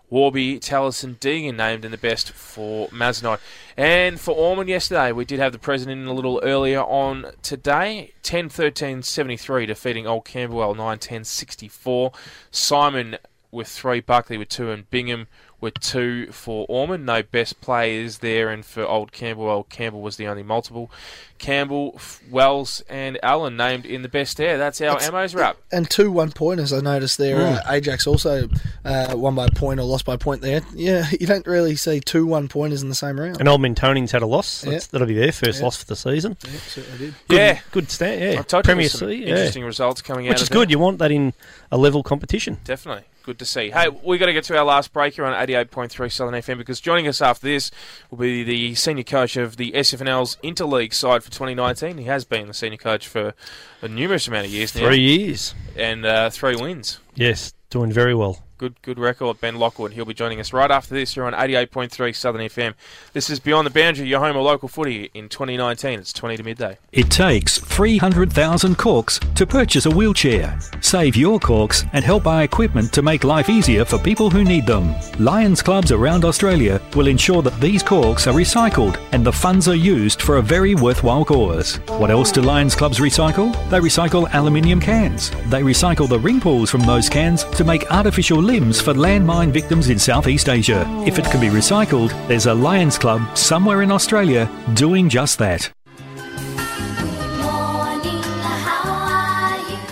Warby, Tallis, and Deegan named in the best for Mazenod. And for Ormond yesterday, we did have the president in a little earlier on today. 10 13 73, defeating Old Camberwell 9 10 64. Simon with three, Buckley with two, and Bingham with two for Ormond. No best players there, and for Old Camberwell, Campbell was the only multiple. Campbell, Wells, and Allen named in the best there. That's our That's- Ammos wrap. And two one pointers I noticed there. Mm. Uh, Ajax also uh, won by point or lost by point there. Yeah, you don't really see two one pointers in the same round. And Old Mentonians had a loss. Yeah. That'll be their first Yeah. loss for the season. Yeah, certainly did. Good, Yeah. good stand. Yeah, I told Premier there was some C. Yeah. interesting results coming out Which of is there. good. You want that in a level competition. Definitely. Good to see. Hey, we got to get to our last break here on 88.3 Southern FM because joining us after this will be the senior coach of the SFNL's Interleague side for 2019. He has been the senior coach for a numerous amount of years now. Three years. And uh, three wins. Yes, doing very well. Good good record, Ben Lockwood. He'll be joining us right after this. You're on 88.3 Southern FM. This is Beyond the Boundary, your home of local footy in 2019. It's 20 to midday. It takes 300,000 corks to purchase a wheelchair. Save your corks and help buy equipment to make life easier for people who need them. Lions clubs around Australia will ensure that these corks are recycled and the funds are used for a very worthwhile cause. What else do Lions clubs recycle? They recycle aluminium cans. They recycle the ring pulls from those cans to make artificial limbs for landmine victims in Southeast Asia. If it can be recycled, there's a Lions Club somewhere in Australia doing just that.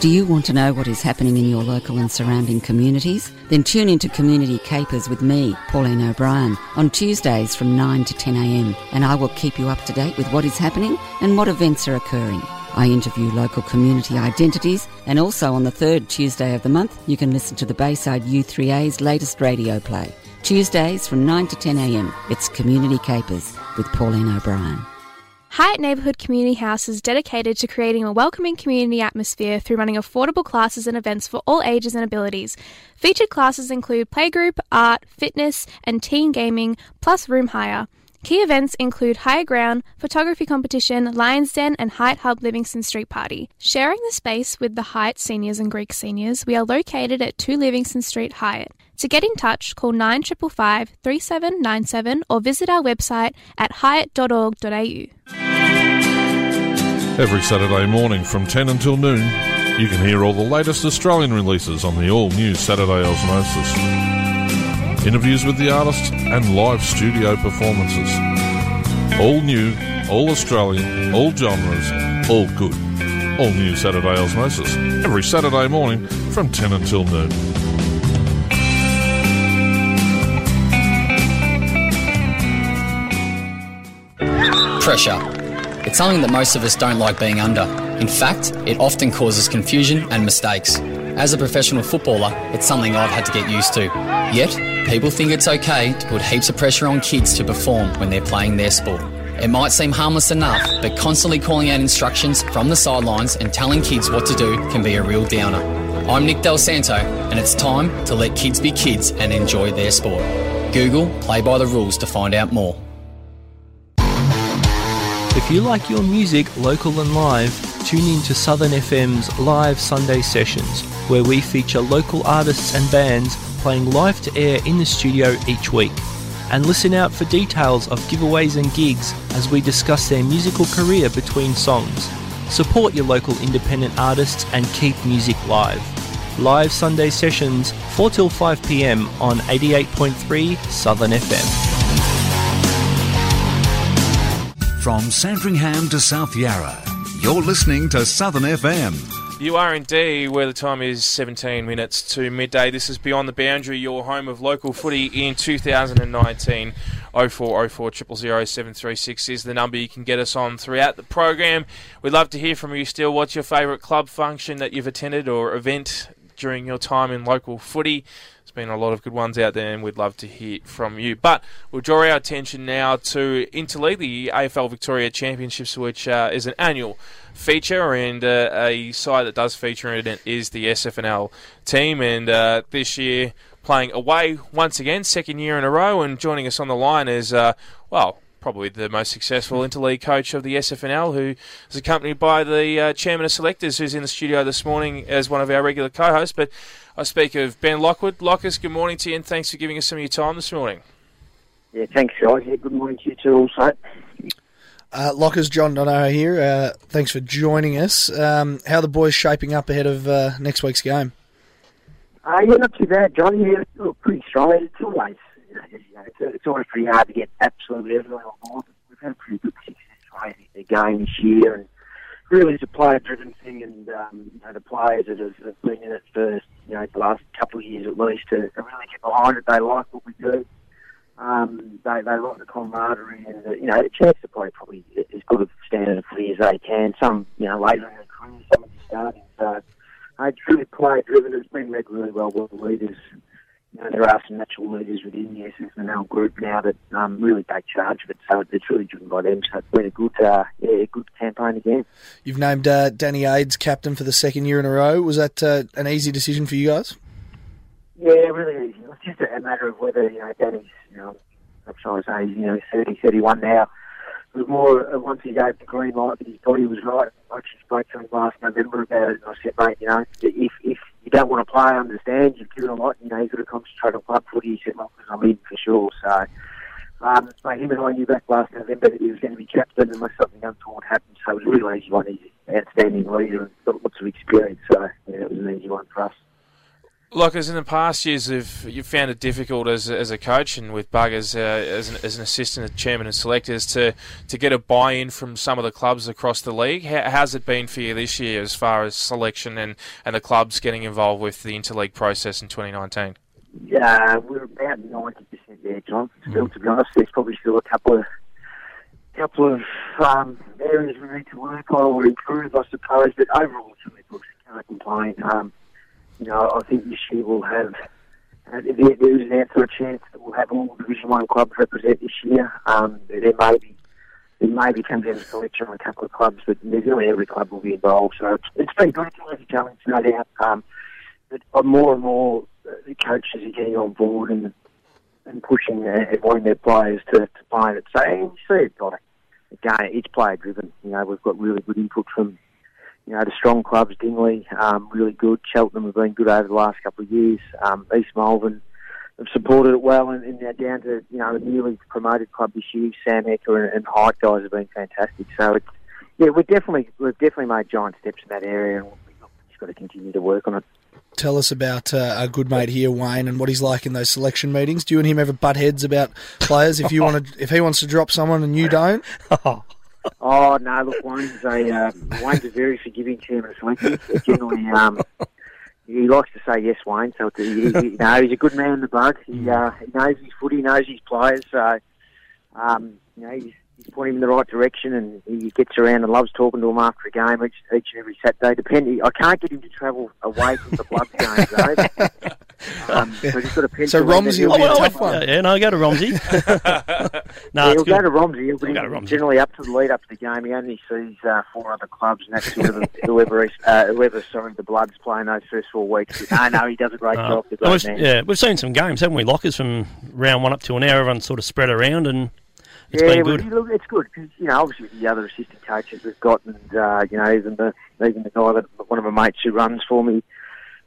Do you want to know what is happening in your local and surrounding communities? Then tune into Community Capers with me, Pauline O'Brien, on Tuesdays from 9 to 10 a.m. and I will keep you up to date with what is happening and what events are occurring. I interview local community identities and also on the third Tuesday of the month you can listen to the Bayside U3A's latest radio play. Tuesdays from 9 to 10 a.m. It's Community Capers with Pauline O'Brien. Highett Neighbourhood Community House is dedicated to creating a welcoming community atmosphere through running affordable classes and events for all ages and abilities. Featured classes include playgroup, art, fitness, and teen gaming, plus room hire. Key events include Higher Ground, photography competition, Lions Den, and Highett Hub Livingston Street Party. Sharing the space with the Highett seniors and Greek seniors, we are located at 2 Livingston Street, Highett. To get in touch, call 9555 3797 or visit our website at highett.org.au. Every Saturday morning from 10 until noon, you can hear all the latest Australian releases on the all new Saturday Osmosis. Interviews with the artists and live studio performances. All new, all Australian, all genres, all good. All new Saturday Osmosis. Every Saturday morning from 10 until noon. Pressure. It's something that most of us don't like being under. In fact, it often causes confusion and mistakes. As a professional footballer, it's something I've had to get used to. Yet, people think it's okay to put heaps of pressure on kids to perform when they're playing their sport. It might seem harmless enough, but constantly calling out instructions from the sidelines and telling kids what to do can be a real downer. I'm Nick Del Santo, and it's time to let kids be kids and enjoy their sport. Google Play by the Rules to find out more. If you like your music local and live, tune in to Southern FM's live Sunday sessions, where we feature local artists and bands playing live to air in the studio each week. And listen out for details of giveaways and gigs as we discuss their musical career between songs. Support your local independent artists and keep music live. Live Sunday sessions 4 till 5 pm on 88.3 Southern FM. From Sandringham to South Yarra, you're listening to Southern FM. You are indeed where the time is 17 minutes to midday. This is Beyond the Boundary, your home of local footy in 2019. 0404 000 736 is the number you can get us on throughout the program. We'd love to hear from you still. What's your favourite club function that you've attended or event during your time in local footy? Been a lot of good ones out there, and we'd love to hear from you. But we'll draw our attention now to Interleague, the AFL Victoria Championships, which uh, is an annual feature, and uh, a side that does feature in it is the SFNL team. And uh, this year, playing away once again, second year in a row, and joining us on the line is, uh, well, probably the most successful interleague coach of the SFNL, who is accompanied by the uh, chairman of selectors, who's in the studio this morning as one of our regular co-hosts. But I speak of Ben Lockwood. Lockus, good morning to you, and thanks for giving us some of your time this morning. Yeah, thanks, guys. Yeah, good morning to you too, also. Uh, Lockers, John Donoho here. Uh, thanks for joining us. Um, how are the boys shaping up ahead of uh, next week's game? Uh, yeah, not too bad, John. Yeah, look, pretty strong. It's always, you know, it's, it's always pretty hard to get absolutely everyone on board. We've had a pretty good success rate in the game this year, and really it's a player-driven thing. And um, you know, the players that have, have been in it for you know the last couple of years at least to, really get behind it. They like what we do. Um, they they like the camaraderie and the, you know the chance to play probably as good a standard of footy as they can. Some you know later in their career, some of the starting. So uh, it's really player driven. It's been read really well with the leaders. You know, there are some natural leaders within the SFNL group now that um, really take charge of it. So it's really driven by them. So it's been a good, uh, yeah, a good campaign again. You've named uh, Danny Aids captain for the second year in a row. Was that uh, an easy decision for you guys? Yeah, really easy. It's just a matter of whether, you know, Danny's, you know, I'm trying to say, he's, you know, 30, 31 now. It was more uh, once he gave the green light that his body was right. I actually spoke to him last November about it, and I said, mate, you know, if if you don't want to play, I understand. You've given a lot. You know, you've got to concentrate on club footy. He said, well, I'm in for sure. So, um, mate, him and I knew back last November that he was going to be captain unless something untoward happened. So it was a real easy one. He's an outstanding leader and got lots of experience. So, yeah, it was an easy one for us. Like as in the past years, you've you found it difficult as as a coach and with Buggers uh, as, an, as an assistant chairman and selectors to, to get a buy-in from some of the clubs across the league? How, how's it been for you this year as far as selection and, and the clubs getting involved with the interleague process in 2019? Yeah, we're about ninety percent there, John. Still, to be honest, there's probably still a couple of couple of um, areas we need to work on or improve, I suppose. But overall, it's really good. Can't complain. Um, you know, I think this year we'll have. Uh, there, there is an a chance that we'll have all Division One clubs represent this year. Um, there may be it maybe comes down to selection on a couple of clubs, but nearly every club will be involved. So it's, it's been good. It's a challenge, no doubt. Um, but more and more uh, the coaches are getting on board and and pushing and wanting their players to, to play it. So and you see it, got Again, it's player driven. You know, we've got really good input from you know, the strong clubs, Dingley, um, really good. Cheltenham have been good over the last couple of years. Um, East Malvern have supported it well, and, and now down to you know the newly promoted club this year, Sam Ecker and, and Highett guys have been fantastic. So it's yeah, we've definitely we've definitely made giant steps in that area, and we've just got to continue to work on it. Tell us about uh, our good mate here, Wayne, and what he's like in those selection meetings. Do you and him ever butt heads about players? If you want to, if he wants to drop someone and you don't, Oh no! Look, Wayne's a uh, Wayne's a very forgiving chairman of selectors. Generally, um, he likes to say yes, Wayne. So he, he, no, he's a good man in the bug. He, uh, he knows his footy, knows his players. So um, you know, he's, he's pointing him in the right direction, and he gets around and loves talking to him after a game each, each and every Saturday. Depending, I can't get him to travel away from the Bloods games though. Um, so he's got a pencil. so Romsey will be a tough one. Yeah, no, go to Romsey. no, yeah, he'll go to Romsey. He'll He'll go to Romsey. generally up to the lead up to the game. He only sees uh, four other clubs, and that's whoever, whoever, is, uh, whoever, sorry, the Bloods playing those first four weeks. No, no, he does a great Uh, job. The great we've- man. yeah, we've seen some games, haven't we? Lockers from round one up to an hour, everyone's sort of spread around, and it's yeah, been well, good. you look, it's good because you know obviously with the other assistant coaches we've got, and uh, you know even the even the guy that one of my mates who runs for me,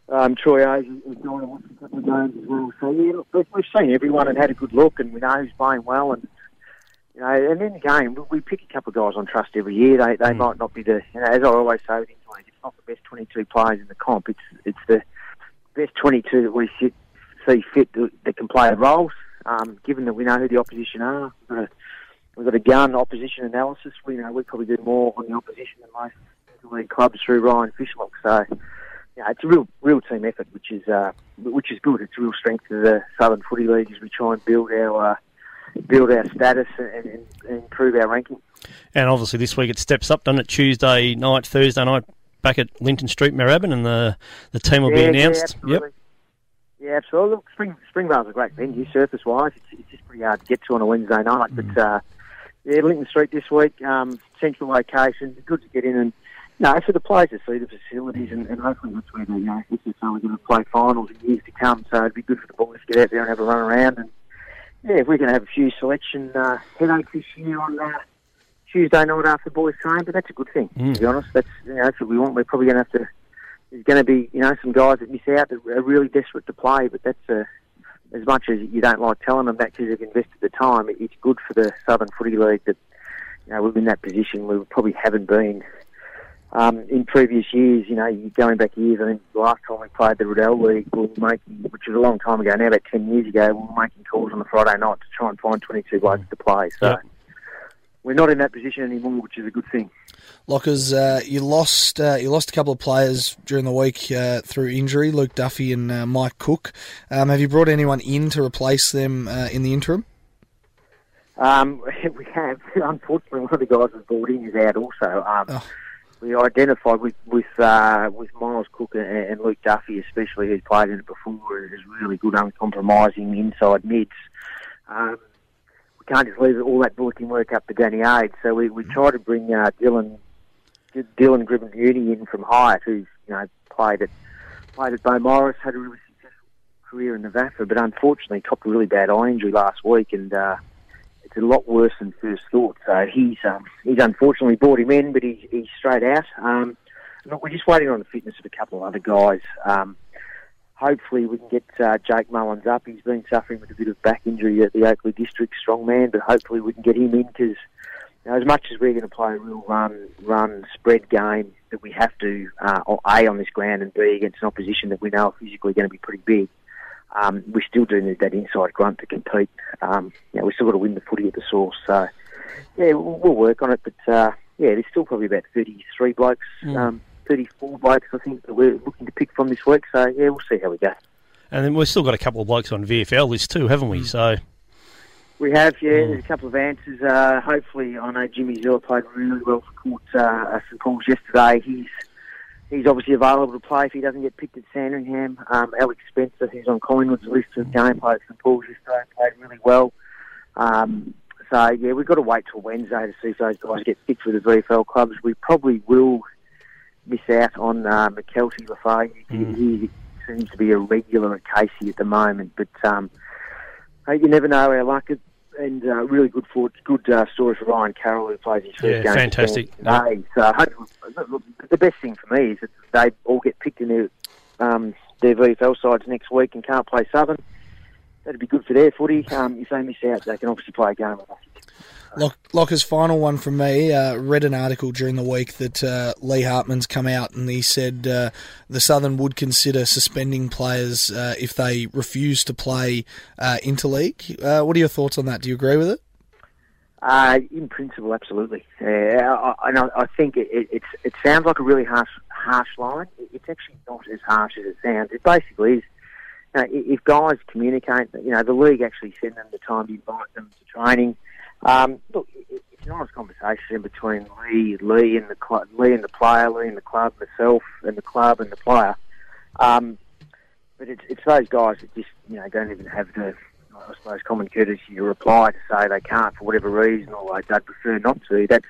um, Troy O's, is going to watch a couple of games as well. So yeah, look, we've, seen everyone and had a good look, and we know who's playing well, and you know, and in the game we, pick a couple of guys on trust every year. They they might not be the you know as I always say with Interleague, it's not the best 22 players in the comp. It's it's the best 22 that we sit, see fit that, can play roles. Um, given that we know who the opposition are, we've got a, we've got a gun opposition analysis. We know we probably do more on the opposition than most league clubs through Ryan Fishlock. So, yeah, it's a real real team effort, which is uh, which is good. It's a real strength of the Southern Footy League as we try and build our uh, build our status and, and, and improve our ranking. And obviously this week it steps up, doesn't it? Tuesday night, Thursday night, back at Linton Street, Moorabbin, and the the team will Yeah, be yeah, announced. yep. Yeah, absolutely. Look, Spring Springvale's a great venue, surface wise. It's, it's just pretty hard to get to on a Wednesday night. Mm. But uh, yeah, Linton Street this week, um, central location, good to get in and. No, for the players to see the facilities and, and hopefully that's where they, you know, this is only going to play finals in years to come. So it'd be good for the boys to get out there and have a run around. And yeah, if we're going to have a few selection uh, headaches this year on uh, Tuesday night after boys train, but that's a good thing. Mm. To be honest, that's you know that's what we want. We're probably going to have to. There's going to be you know some guys that miss out that are really desperate to play, but that's uh, as much as you don't like telling them that because they've invested the time. It's good for the Southern Footy League that you know we're in that position. We probably haven't been um, in previous years. You know, going back years. I think the last time we played the Riddell League, we were making, which was a long time ago now, about ten years ago, we were making calls on the Friday night to try and find 22 blokes to play. So. Yep. We're not in that position anymore, which is a good thing. Lockers, uh, you lost uh, you lost a couple of players during the week uh, through injury, Luke Duffy and uh, Mike Cook. Um, have you brought anyone in to replace them uh, in the interim? Um, we have. Unfortunately, one of the guys was brought in is out also. Um, We identified with with uh, with Miles Cook and, and Luke Duffy, especially who's played in it before, as really good, uncompromising inside mids. Um, we can't just leave all that bulletin work up to Danny Ade, so we, we try to bring uh, Dylan Dylan Gribben Beauty in from Highett, who's you know played at played at Beaumaris, had a really successful career in the VAFA, but unfortunately copped a really bad eye injury last week, and uh, a lot worse than first thought. So he's um, he's unfortunately brought him in, but he's, he's straight out. Um, look, we're just waiting on the fitness of a couple of other guys. Um, hopefully we can get uh, Jake Mullins up. He's been suffering with a bit of back injury at the Oakleigh District strongman, but hopefully we can get him in because you know, as much as we're going to play a real run, run spread game that we have to, uh, A, on this ground and B, against an opposition that we know are physically going to be pretty big, um, we still do need that inside grunt to compete. Um, you know, we've still got to win the footy at the source. So, yeah, we'll, we'll work on it. But, uh, yeah, there's still probably about 33 blokes, Mm. um, 34 blokes, I think, that we're looking to pick from this week. So, yeah, we'll see how we go. And then we've still got a couple of blokes on VFL list too, haven't we? So We have, yeah. There's a couple of answers. Uh, hopefully, I know Jimmy Zilla played really well for Court uh, St Paul's yesterday. He's he's obviously available to play if he doesn't get picked at Sandringham. Um, Alex Spencer, who's on Collingwood's list of game players St Paul's yesterday, played really well. Um, so yeah, we've got to wait till Wednesday to see if those guys get picked for the VFL clubs. We probably will miss out on uh, McKelty Lafay. He, he seems to be a regular at Casey at the moment, but um, you never know our luck. And uh, really good for good uh, story for Ryan Carroll who plays his first Yeah, game. fantastic. Today. So look, the best thing for me is that they all get picked in their um, their VFL sides next week and can't play Southern. That'd be good for their footy. Um, if they miss out, they can obviously play a game with us. Lock, Locker's final one from me. Uh, read an article during the week that uh, Lee Hartman's come out and he said uh, the Southern would consider suspending players uh, if they refuse to play uh, interleague. Uh, what are your thoughts on that? Do you agree with it? In principle, absolutely. And I, I think it, it, it's, it sounds like a really harsh, harsh line. It's actually not as harsh as it sounds. It basically is. You know, if guys communicate, you know, the league actually send them the time to invite them to training. Um, look, it's an honest conversation between Lee, Lee and the club, Lee and the player, Lee and the club, myself and the club and the player. Um, but it's, it's those guys that just, you know, don't even have the, I suppose, common courtesy to reply to say they can't for whatever reason or they- they'd prefer not to. That's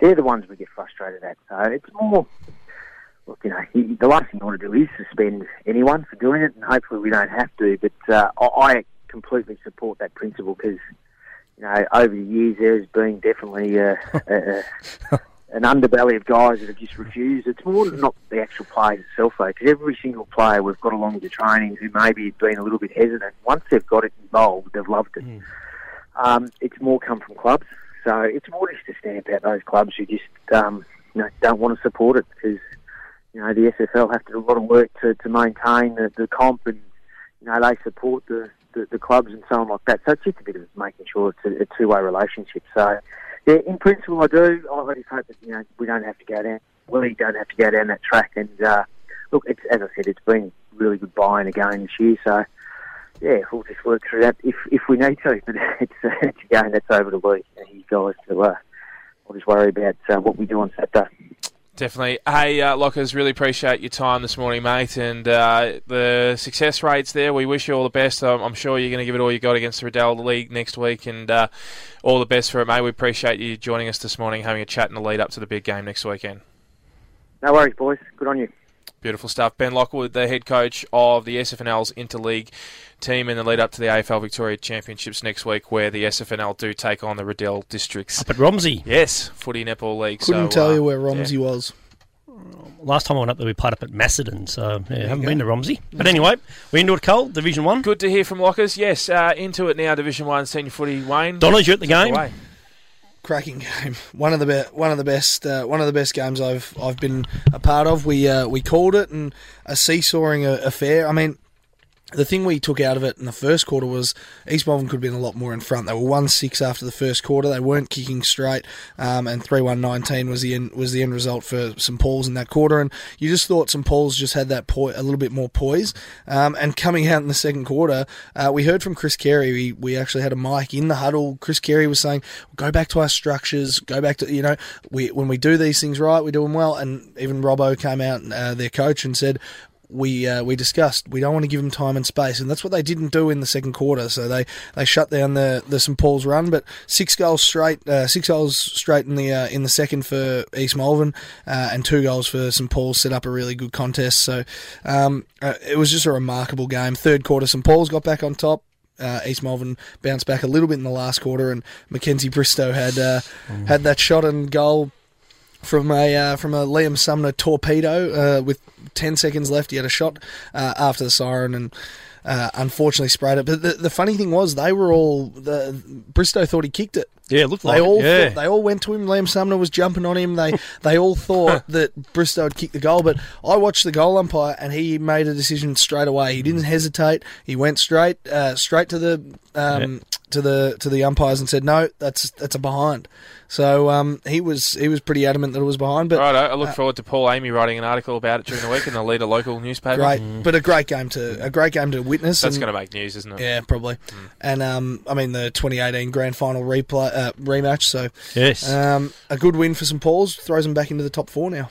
they're the ones we get frustrated at. So it's more, look, you know, you- the last thing you want to do is suspend anyone for doing it, and hopefully we don't have to. But uh, I completely support that principle because, you know, over the years there's been definitely uh, a, a, an underbelly of guys that have just refused. It's more not the actual players itself, though, because every single player we've got along with the training who maybe has been a little bit hesitant, once they've got it involved, they've loved it. Um, it's more come from clubs, so it's more just to stamp out those clubs who just um, you know don't want to support it because you know the SFL have to do a lot of work to, to maintain the, the comp and you know they support the, the, the clubs and so on like that. So it's just a bit of making sure it's a, a two way relationship. So yeah, in principle I do. I just hope that you know we don't have to go down. We don't have to go down that track. And uh, look, it's, as I said, it's been really good buying again this year. So yeah, we'll just work through that if if we need to. But it's uh, it's again that's over to Lee and his guys to. Uh, I'll just worry about uh, what we do on Saturday. Definitely. Hey, uh, Lockers, really appreciate your time this morning, mate, and uh, the success rates there. We wish you all the best. Um, I'm sure you're going to give it all you got against the Riddell League next week, and uh, all the best for it, mate. We appreciate you joining us this morning, having a chat in the lead up to the big game next weekend. No worries, boys. Good on you. Beautiful stuff. Ben Lockwood, the head coach of the SFNL's Interleague team in the lead up to the AFL Victoria Championships next week, where the SFNL do take on the Riddell Districts. Up at Romsey. Yes, Footy Netball League. Couldn't so, tell uh, you where yeah. Romsey was. last time I went up there, we played up at Macedon, so yeah, haven't been to Romsey. But anyway, we're into it, Cole, Division One. Good to hear from Lockers. Yes, uh, into it now, Division One senior footy. Wayne, Donners, you're at the take it game. Cracking game. One of the be- one of the best uh, one of the best games I've I've been a part of. We uh, we called it and a seesawing affair. I mean. The thing we took out of it in the first quarter was East Malvern could have been a lot more in front. They were one six after the first quarter. They weren't kicking straight, um, and three one nineteen was the end was the end result for St Paul's in that quarter. And you just thought St Paul's just had that poi- a little bit more poise. Um, and coming out in the second quarter, uh, we heard from Chris Carey. We, we actually had a mic in the huddle. Chris Carey was saying, "Go back to our structures. Go back to you know we when we do these things right, we do them well." And even Robbo came out, uh, their coach, and said we uh, we discussed we don't want to give them time and space, and that's what they didn't do in the second quarter. So they, they shut down the, the St Paul's run, but six goals straight, uh, six goals straight in the uh, in the second for East Malvern, uh, and two goals for St Paul's set up a really good contest. So um, uh, it was just a remarkable game. Third quarter, St Paul's got back on top. Uh, East Malvern bounced back a little bit in the last quarter, and Mackenzie Bristow had uh, had that shot and goal from a uh, from a Liam Sumner torpedo uh, with ten seconds left. He had a shot uh, after the siren and. Uh, unfortunately, sprayed it. But the, the funny thing was, they were all the Bristow thought he kicked it. Yeah, it looked They like it, all yeah. thought, they all went to him. Liam Sumner was jumping on him. They they all thought that Bristow had kicked the goal. But I watched the goal umpire, and he made a decision straight away. He didn't hesitate. He went straight uh, straight to the um, to the to the umpires and said, "No, that's that's a behind." So um, he was he was pretty adamant that it was behind. But right, I look uh, forward to Paul Amy writing an article about it during the week in the leader local newspaper. Great, but a great game to a great game to witness. That's going to make news, isn't it? Yeah, probably. And um, I mean the 2018 grand final replay uh, rematch. So Yes. um, a good win for St Paul's throws them back into the top four now.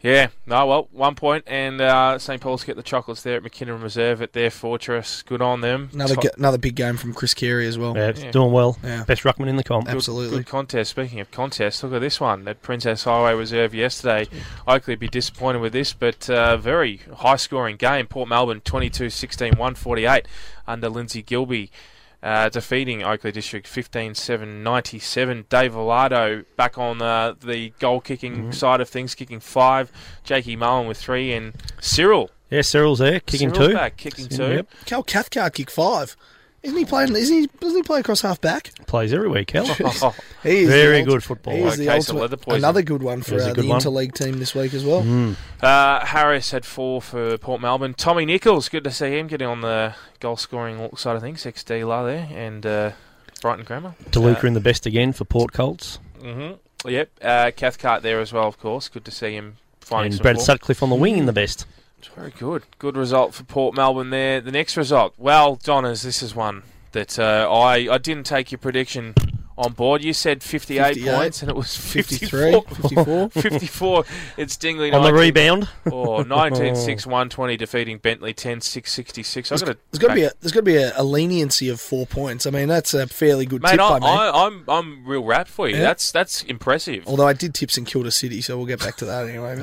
Yeah, no, well, one point, and uh, St. Paul's get the chocolates there at McKinnon Reserve at their fortress. Good on them. Another Top- ga- another big game from Chris Carey as well. Yeah, it's doing well. Yeah. Best ruckman in the comp. Absolutely. Good contest. Speaking of contest, look at this one at Princes Highway Reserve yesterday. Oakleigh would be disappointed with this, but uh, very high scoring game. Port Melbourne 22 16 148 under Lindsay Gilby. Uh, defeating Oakleigh District 15 7 97. Dave Villardo back on uh, the goal kicking Mm-hmm. side of things, kicking five. Jakey Mullen with three, and Cyril. Yeah, Cyril's there, kicking Cyril's two. back, kicking Yep. two. Cal Cathcart kick five. Isn't he playing? Isn't he? Doesn't he play across half back? Plays every week, Cal. He is Very the good ult- football. He is the Case of ultimate- leather poisoning. Another good one for uh, good the one. interleague team this week as well. Mm. Uh, Harris had four for Port Melbourne. Tommy Nichols, good to see him getting on the goal scoring side of things. Ex dealer there, and uh, Brighton Grammar. DeLuca in the best again for Port Colts. hmm Yep, uh, Cathcart there as well, of course. Good to see him finding And some Brad form. Sutcliffe on the wing in the best. Very good. Good result for Port Melbourne there. The next result, well, Donners, this is one that uh, I I didn't take your prediction on board. You said 58, 58, points, and it was 53, 54. 54. It's Dingley On the rebound. Oh, 19 6 120 defeating Bentleigh 10 6 66. I've got to There's got to be a, there's got to be a, a leniency of four points. I mean, that's a fairly good Mate, tip I, by me. I, I'm I'm real rapt for you. Yeah. That's that's impressive. Although I did tip St Kilda City, so we'll get back to that anyway.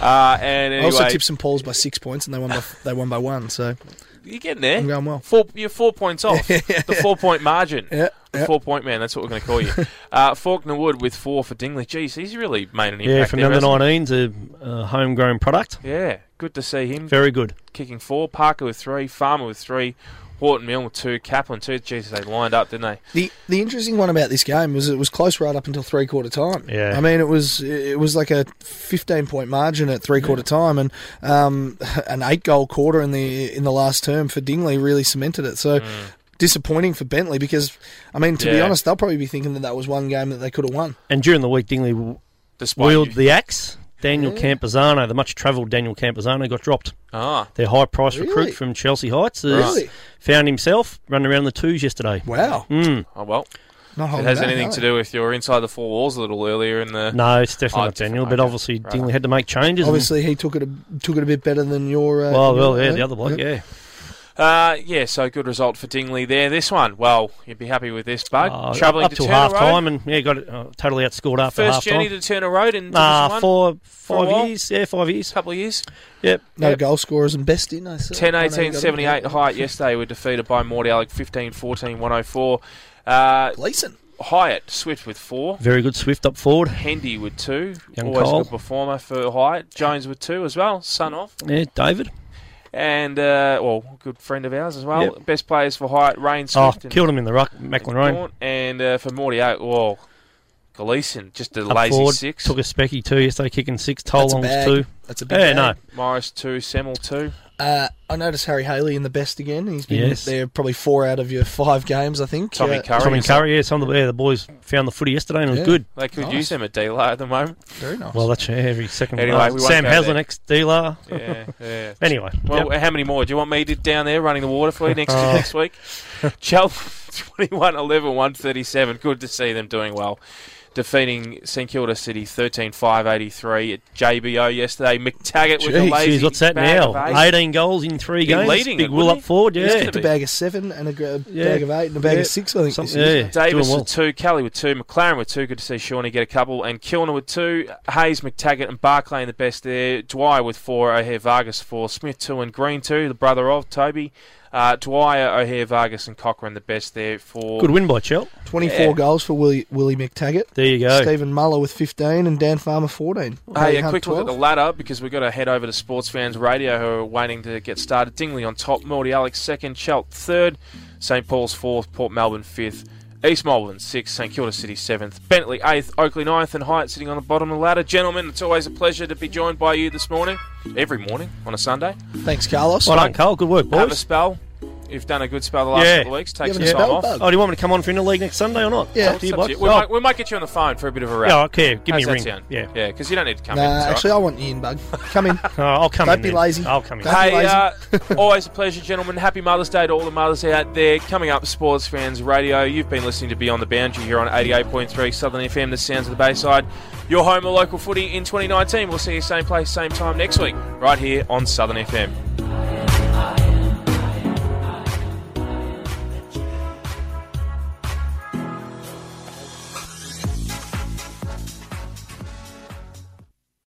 Uh, and I also anyway- tipped St Paul's by six points, and they won by they won by one. So You're getting there. I'm going well. Four, you're four points off the four point margin. Yeah, the four point man. That's what we're going to call you. uh, Faulkner Wood with four for Dingley. Jeez, he's really made an impact. Yeah, from the there, under hasn't 19s, a uh, homegrown product. Yeah, good to see him. Very good. Kicking four. Parker with three. Farmer with three. Horton Mill with two. Kaplan two. Jesus, they lined up, didn't they? the the interesting one about this game was it was close right up until three quarter time. Yeah. I mean it was it was like a fifteen point margin at three quarter time, and um, an eight goal quarter in the in the last term for Dingley really cemented it. So. Disappointing for Bentleigh because, I mean, to be Mm. Honest, they'll probably be thinking that that was one game that they could have won. And during the week, Dingley w- Despite wielded you- the axe. Daniel Yeah. Campazano, the much travelled Daniel Campazano, got dropped. Ah. Their high price Really? recruit from Chelsea Heights has Really? found himself running around the twos yesterday. Wow. Mm. Oh well. Not it has back, anything to do with your inside the four walls a little earlier in the. No, it's definitely Oh, not Daniel, different, but obviously Right. Dingley had to make changes. and- Obviously, he took it a, took it a bit better than your. Uh, well, your- well, yeah, the other bloke, yeah. Uh, yeah, so good result for Dingley there. This one, well, you'd be happy with this, Bug. Uh, Travelling up to till Turner half Road. time, and yeah, got it uh, totally outscored after First half journey time. to Turner Road in Nah, Division four, One? For five years. Yeah, five years. couple of years. Yep. No Yep. goal scorers and best in. I said. 10 I 18 you got it. 78 Highett yesterday were defeated by Mordialloc 15 14 104. Uh, Gleason. Highett, Swift with four. Very good Swift up forward. Hendy with two. Young Always Cole. a good performer for Highett. Jones with two as well. Son off. Yeah, David. And, uh, well, good friend of ours as well. Yep. Best players for Highett, Rain Oh, Swift. and killed him in the ruck, Macklin Rain. And uh, for Mordialloc, well, Gleason, just a Up lazy forward, six. Took a specky two yesterday, kicking six. That's a Tolongs bag. two. That's a big Yeah, bag. no. Morris two, Semmel two. Uh, I noticed Harry Haley in the best again. He's been Yes. there probably four out of your five games, I think. Tommy Curry. Tommy Curry, yeah, some of the, yeah, the boys found the footy yesterday and it was Yeah. good. They could Nice. use them at dealer at the moment. Very nice. Well, that's yeah, every second. Anyway, we Sam go Haslen, there. ex dealer. Yeah, yeah. Anyway, Well, yep. how many more? Do you want me to down there running the water for you next Oh. next week? Chelsea 21 11 137. Good to see them doing well. Defeating St Kilda City 13-5-83 at JBO yesterday. McTaggart with a Jeez, lazy geez, what's that bag now? of eight. 18 goals in three Been games. leading Big it, Will up he? forward, Used yeah. to A bag of seven and a gra- Yeah. bag of eight and a bag Yeah. of six. I think. Something- yeah. Davis Doing well. with two, Kelly with two, McLaren with two. Good to see Shawnee get a couple, and Kilner with two. Hayes, McTaggart, and Barclay in the best there. Dwyer with four, O'Hare Vargas four, Smith two, and Green two. The brother of Toby. Uh, Dwyer, O'Hare Vargas, and Cochrane the best there for. Good win by Chel. 24 Yeah. goals for Willie, Willie McTaggart. There you go. Stephen Muller with 15 and Dan Farmer 14. Hey, a Hunt, quick look at the ladder because we've got to head over to Sports Fans Radio who are waiting to get started. Dingley on top, Morty Alex second, Chelt third, St Paul's fourth, Port Melbourne fifth, East Malvern sixth, St Kilda City seventh, Bentleigh eighth, Oakleigh ninth, and Highett sitting on the bottom of the ladder. Gentlemen, it's always a pleasure to be joined by you this morning, every morning on a Sunday. Thanks, Carlos. Well done, Karl. Good work, boys. Have a boys. spell. You've done a good spell the last Yeah. couple of weeks. Take You some having time a off. bug? Oh, do you want me to come on for Interleague next Sunday or not? Yeah. Up to you, It's up to boys. you. We, Oh. might, we might get you on the phone for a bit of a wrap. Yeah, okay. Give me a that ring. sound? Yeah. Yeah, because you don't need to come in. Nah, it's all right. actually, I want you in, Bug. Come in. Oh, I'll come Don't in be then. lazy. I'll come in. Don't Hey, uh, always a pleasure, gentlemen. Happy Mother's Day to all the mothers out there. Coming up, Sports Fans Radio. You've been listening to Beyond the Boundary here on 88.3 Southern FM, the sounds of the Bayside. Your home of local footy in 2019. We'll see you same place, same time next week, right here on Southern FM.